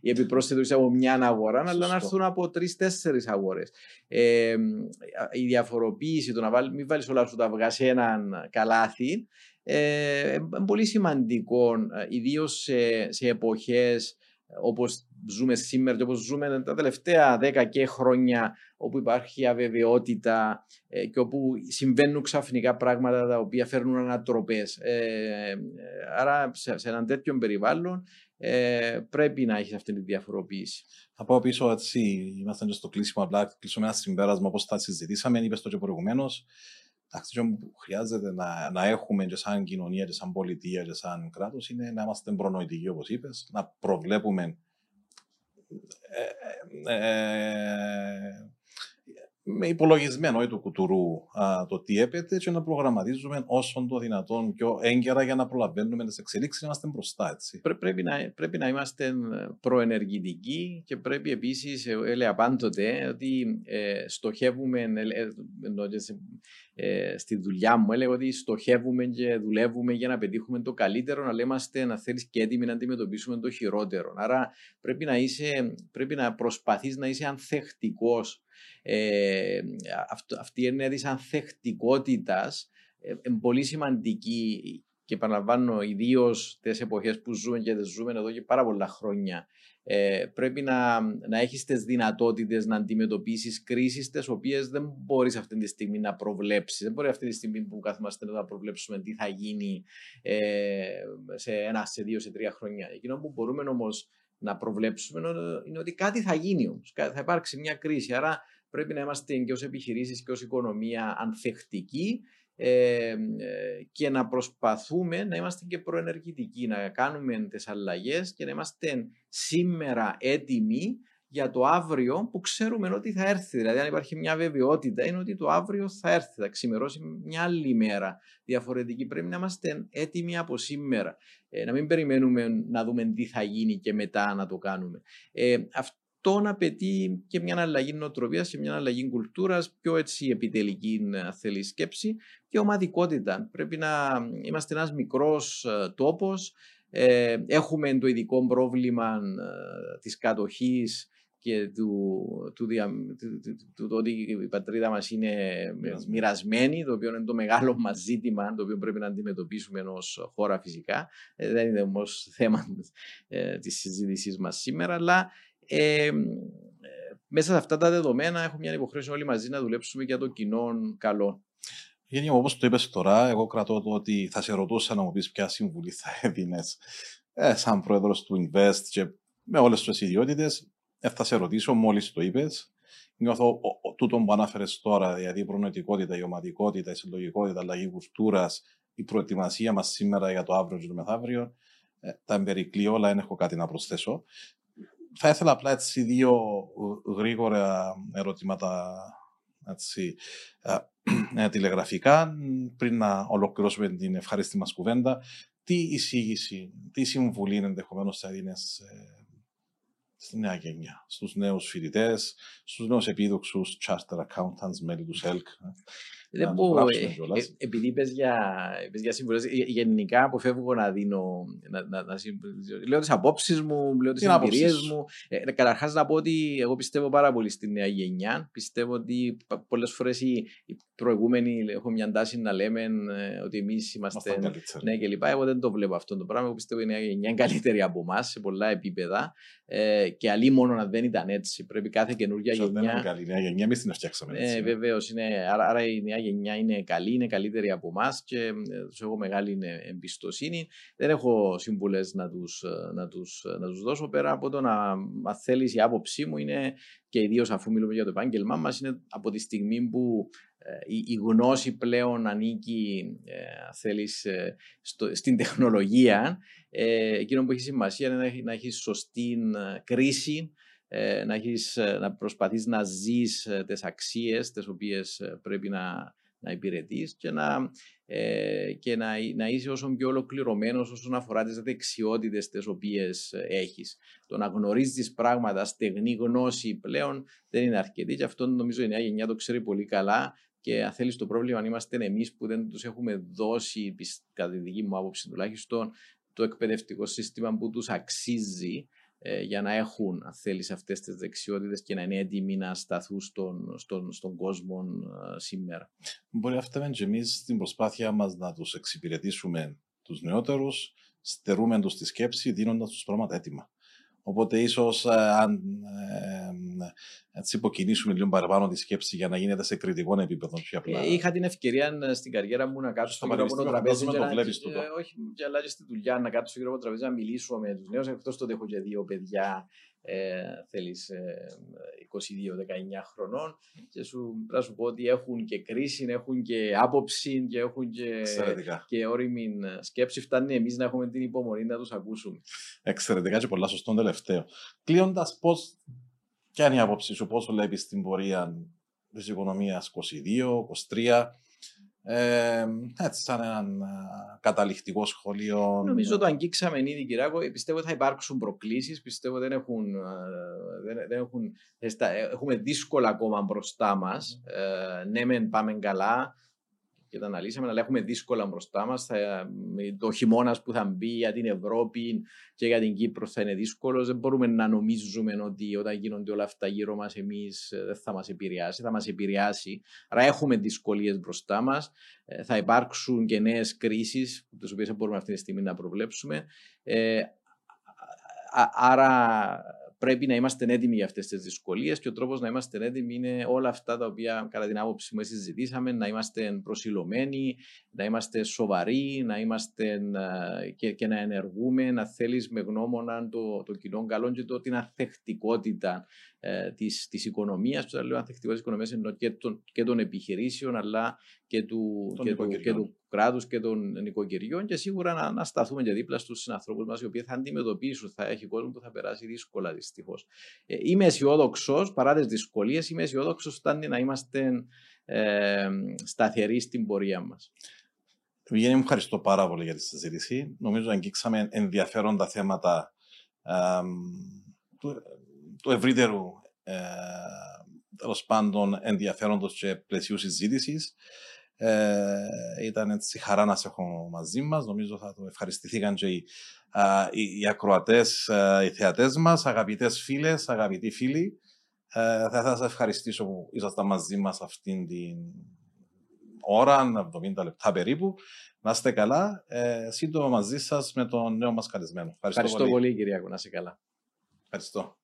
οι επιπρόσθετοι τουρίστε από μια αγορά, αλλά να έρθουν από τρει-τέσσερι αγορές. Ε, η διαφοροποίηση, το να βάλει, μην βάλεις όλα σου τα αυγά σε έναν καλάθι, ε, είναι πολύ σημαντικό, ε, ιδίως σε, σε εποχές όπως ζούμε σήμερα και όπως ζούμε τα τελευταία δέκα και χρόνια όπου υπάρχει αβεβαιότητα ε, και όπου συμβαίνουν ξαφνικά πράγματα τα οποία φέρνουν ανατροπές. Ε, άρα σε, σε έναν τέτοιο περιβάλλον ε, πρέπει να έχεις αυτή τη διαφοροποίηση. Θα πάω πίσω έτσι, είμαστε στο κλείσιμο, απλά κλείσουμε ένα συμπέρασμα όπως θα συζητήσαμε, είπες το και προηγουμένως. Αυτό που χρειάζεται να, να έχουμε και σαν κοινωνία, και σαν πολιτεία, και σαν κράτος είναι να είμαστε προνοητικοί, όπως είπες, να προβλέπουμε ε, ε, με υπολογισμένο ή του κουτουρού α, το τι έπεται και να προγραμματίζουμε όσο το δυνατόν πιο έγκαιρα για να προλαβαίνουμε τις εξελίξεις να είμαστε μπροστά. Έτσι. Πρέ, πρέπει, να, πρέπει να είμαστε προενεργητικοί και πρέπει επίσης, έλεγα πάντοτε, ότι ε, στοχεύουμε. Ε, ε, στη δουλειά μου έλεγα ότι στοχεύουμε και δουλεύουμε για να πετύχουμε το καλύτερο, αλλά είμαστε να θέλεις και έτοιμοι να αντιμετωπίσουμε το χειρότερο. Άρα πρέπει να, είσαι, πρέπει να προσπαθείς να είσαι ανθεκτικός ε, αυτή η έννοια της ανθεκτικότητας ε, είναι πολύ σημαντική και επαναλαμβάνω ιδίως τις εποχές που ζούμε και δεν ζούμε εδώ και πάρα πολλά χρόνια. Ε, πρέπει να, να έχεις τις δυνατότητες να αντιμετωπίσεις κρίσεις τις οποίες δεν μπορείς αυτή τη στιγμή να προβλέψεις. Δεν μπορεί αυτή τη στιγμή που κάθομαστε να προβλέψουμε τι θα γίνει ε, σε ένα, σε δύο, σε τρία χρόνια. Εκείνο που μπορούμε όμως να προβλέψουμε είναι ότι κάτι θα γίνει όμως. Θα υπάρξει μια κρίση. Άρα πρέπει να είμαστε και ως επιχειρήσεις και ως οικονομία ανθεκτικοί ε, και να προσπαθούμε να είμαστε και προενεργητικοί, να κάνουμε τις αλλαγές και να είμαστε σήμερα έτοιμοι για το αύριο που ξέρουμε ότι θα έρθει. Δηλαδή, αν υπάρχει μια βεβαιότητα, είναι ότι το αύριο θα έρθει, θα ξημερώσει μια άλλη μέρα διαφορετική. Πρέπει να είμαστε έτοιμοι από σήμερα. Ε, να μην περιμένουμε να δούμε τι θα γίνει και μετά να το κάνουμε. Ε, αυτό απαιτεί και μια αλλαγή νοοτροπίας και μια αλλαγή κουλτούρας, πιο έτσι επιτελική θέλεις σκέψη και ομαδικότητα. Πρέπει να είμαστε ένας μικρός ε, τόπος. Ε, έχουμε το ειδικό πρόβλημα ε, της κατοχής και του, του, του, ότι η πατρίδα μας είναι μοιρασμένη, το οποίο είναι το μεγάλο μας ζήτημα, το οποίο πρέπει να αντιμετωπίσουμε ως χώρα φυσικά. δεν είναι όμως θέμα της συζήτησής μας σήμερα, αλλά ε, μέσα σε αυτά τα δεδομένα έχουμε μια υποχρέωση όλοι μαζί να δουλέψουμε για το κοινό καλό. Γιατί όπως το είπες τώρα, εγώ κρατώ το ότι θα σε ρωτούσα να μου πεις ποια συμβουλή θα έδινες ε, σαν πρόεδρος του Invest και με όλες τις ιδιότητες. Ε, θα σε ρωτήσω μόλις το είπες. Νιώθω τούτο που ανάφερε τώρα, δηλαδή η προνοητικότητα, η ομαδικότητα, η συλλογικότητα, αλλαγή κουλτούρας, η προετοιμασία μας σήμερα για το αύριο και το μεθαύριο. Ε, τα εμπερικλεί όλα, δεν έχω κάτι να προσθέσω θα ήθελα απλά έτσι δύο γρήγορα ερωτήματα έτσι, ε, τηλεγραφικά πριν να ολοκληρώσουμε την ευχαριστή μας κουβέντα. Τι εισήγηση, τι συμβουλή ενδεχομένως θα δίνεις στη νέα γενιά, στους νέους φοιτητές, στους νέους επίδοξους charter accountants, μέλη του ΣΕΛΚ. Δεν μπορώ, ε, ε, επειδή είπες για, για συμβουλές, ε, γενικά αποφεύγω να δίνω, να, να, να, λέω τις απόψεις μου, λέω τις εμπειρίες μου. Ε, καταρχάς να πω ότι εγώ πιστεύω πάρα πολύ στη νέα γενιά. Πιστεύω ότι πολλές φορές οι, οι προηγούμενοι έχουν μια τάση να λέμε ότι εμείς είμαστε ναι και λοιπά. Εγώ δεν το βλέπω αυτό το πράγμα. Εγώ πιστεύω ότι η νέα γενιά είναι καλύτερη από εμάς σε πολλά επίπεδα. Ε, και αλλή μόνο να δεν ήταν έτσι. Πρέπει κάθε καινούργια γενιά. Δεν είναι καλή. Η νέα γενιά, εμείς την φτιάξαμε. Έτσι. Ε, Βεβαίως. Άρα, άρα η νέα γενιά είναι καλή, είναι καλύτερη από εμάς και ε, τους έχω μεγάλη εμπιστοσύνη. Δεν έχω συμβουλέ να τους να τους, να τους δώσω πέρα από το να αν θέλεις η άποψή μου είναι και ιδίως αφού μιλούμε για το επάγγελμά μας, είναι από τη στιγμή που ε, η, γνώση πλέον ανήκει, ε, θέλεις, ε, στην τεχνολογία. Ε, εκείνο που έχει σημασία είναι να έχει σωστή κρίση, να, έχεις, να προσπαθείς να ζεις τις αξίες τις οποίες πρέπει να, να υπηρετείς και, να, και να, να είσαι όσο πιο ολοκληρωμένος όσον αφορά τις δεξιότητες τις οποίες έχεις. Το να γνωρίζεις πράγματα, στεγνή γνώση πλέον δεν είναι αρκετή και αυτό νομίζω η νέα γενιά το ξέρει πολύ καλά και αν θέλεις το πρόβλημα, αν είμαστε εμείς που δεν τους έχουμε δώσει, κατά τη δική μου άποψη τουλάχιστον, το εκπαιδευτικό σύστημα που τους αξίζει ε, για να έχουν, αν θέλεις, αυτές τις δεξιότητες και να είναι έτοιμοι να σταθούν στον, στον, στον κόσμο ε, σήμερα. Μπορεί αυτά και εμείς στην προσπάθεια μας να τους εξυπηρετήσουμε τους νεότερους, στερούμε τους τη σκέψη, δίνοντας τους πράγματα έτοιμα. Οπότε ίσως αν ε, έτσι υποκινήσουμε λίγο παραπάνω τη σκέψη για να γίνεται σε κριτικό επίπεδο. Πιο απλά. Ε, είχα την ευκαιρία στην καριέρα μου να κάτσω στο γύρω από το τραπέζι. Και να, το ε, όχι, και αλλά και στη δουλειά να κάτσω στο γύρω από το τραπέζι να μιλήσω με τους νέους. Εκτός τότε έχω και δύο παιδιά ε, θέλεις ε, 22-19 χρονών και σου, να σου πω ότι έχουν και κρίση, έχουν και άποψη και έχουν και, και όριμη σκέψη. Φτάνει εμείς να έχουμε την υπομονή να τους ακούσουμε. Εξαιρετικά και πολλά σωστό τελευταίο. Κλείνοντας πώς, ποια είναι η άποψη σου, πώς βλέπεις την πορεία της οικονομίας 22-23 ε, έτσι, σαν έναν καταληκτικό σχολείο. Νομίζω το αγγίξαμε ήδη, Κυράκο. Πιστεύω ότι θα υπάρξουν προκλήσεις. Πιστεύω δεν έχουν. Δεν, δεν έχουν έχουμε δύσκολα ακόμα μπροστά μας. Ε, ναι, μεν πάμε καλά και τα αναλύσαμε, αλλά έχουμε δύσκολα μπροστά μας. Το χειμώνας που θα μπει για την Ευρώπη και για την Κύπρο θα είναι δύσκολος. Δεν μπορούμε να νομίζουμε ότι όταν γίνονται όλα αυτά γύρω μας, εμείς ε, δεν θα μας επηρεάσει. Θα μας επηρεάσει. Άρα έχουμε δυσκολίες μπροστά μας. Ε, θα υπάρξουν και νέες κρίσεις, τις οποίες δεν μπορούμε αυτή τη στιγμή να προβλέψουμε. Ε, άρα πρέπει να είμαστε έτοιμοι για αυτές τις δυσκολίες και ο τρόπος να είμαστε έτοιμοι είναι όλα αυτά τα οποία, κατά την άποψή μου, συζητήσαμε, να είμαστε προσιλωμένοι, να είμαστε σοβαροί, να είμαστε ε, και, και να ενεργούμε, να θέλεις με γνώμονα το, το κοινό καλό και το, την αθεκτικότητα ε, της, της οικονομίας, που λέω ανθεκτικότητας της οικονομίας εννοώ και των, και των επιχειρήσεων αλλά και του, και του, και του κράτους και των νοικοκυριών και σίγουρα να, να σταθούμε και δίπλα στους συνανθρώπους μας οι οποίοι θα αντιμετωπίσουν, θα έχει κόσμο που θα περάσει δύσκολα δυστυχώς. Ε, είμαι αισιόδοξος παρά τις δυσκολίες, είμαι αισιόδοξος φτάνει να είμαστε ε, σταθεροί στην πορεία μας. Βγαίνει, μου ευχαριστώ πάρα πολύ για τη συζήτηση. Νομίζω αγγίξαμε ενδιαφέροντα θέματα ε, του, του ευρύτερου ε, τέλος πάντων ενδιαφέροντος και πλαισίου συζήτησης. Ε, ήταν έτσι χαρά να σε έχω μαζί μας. Νομίζω θα το ευχαριστηθήκαν και οι, α, οι, οι ακροατές, οι θεατές μας, αγαπητές φίλες, αγαπητοί φίλοι. Ε, θα, θα σα ευχαριστήσω που ήσασταν μαζί μας αυτήν την ώρα, 70 λεπτά περίπου. Να είστε καλά. Ε, σύντομα μαζί σας με τον νέο μας καλεσμένο. Ευχαριστώ, Ευχαριστώ πολύ, πολύ Κυριακό. Να είστε καλά. Ευχαριστώ.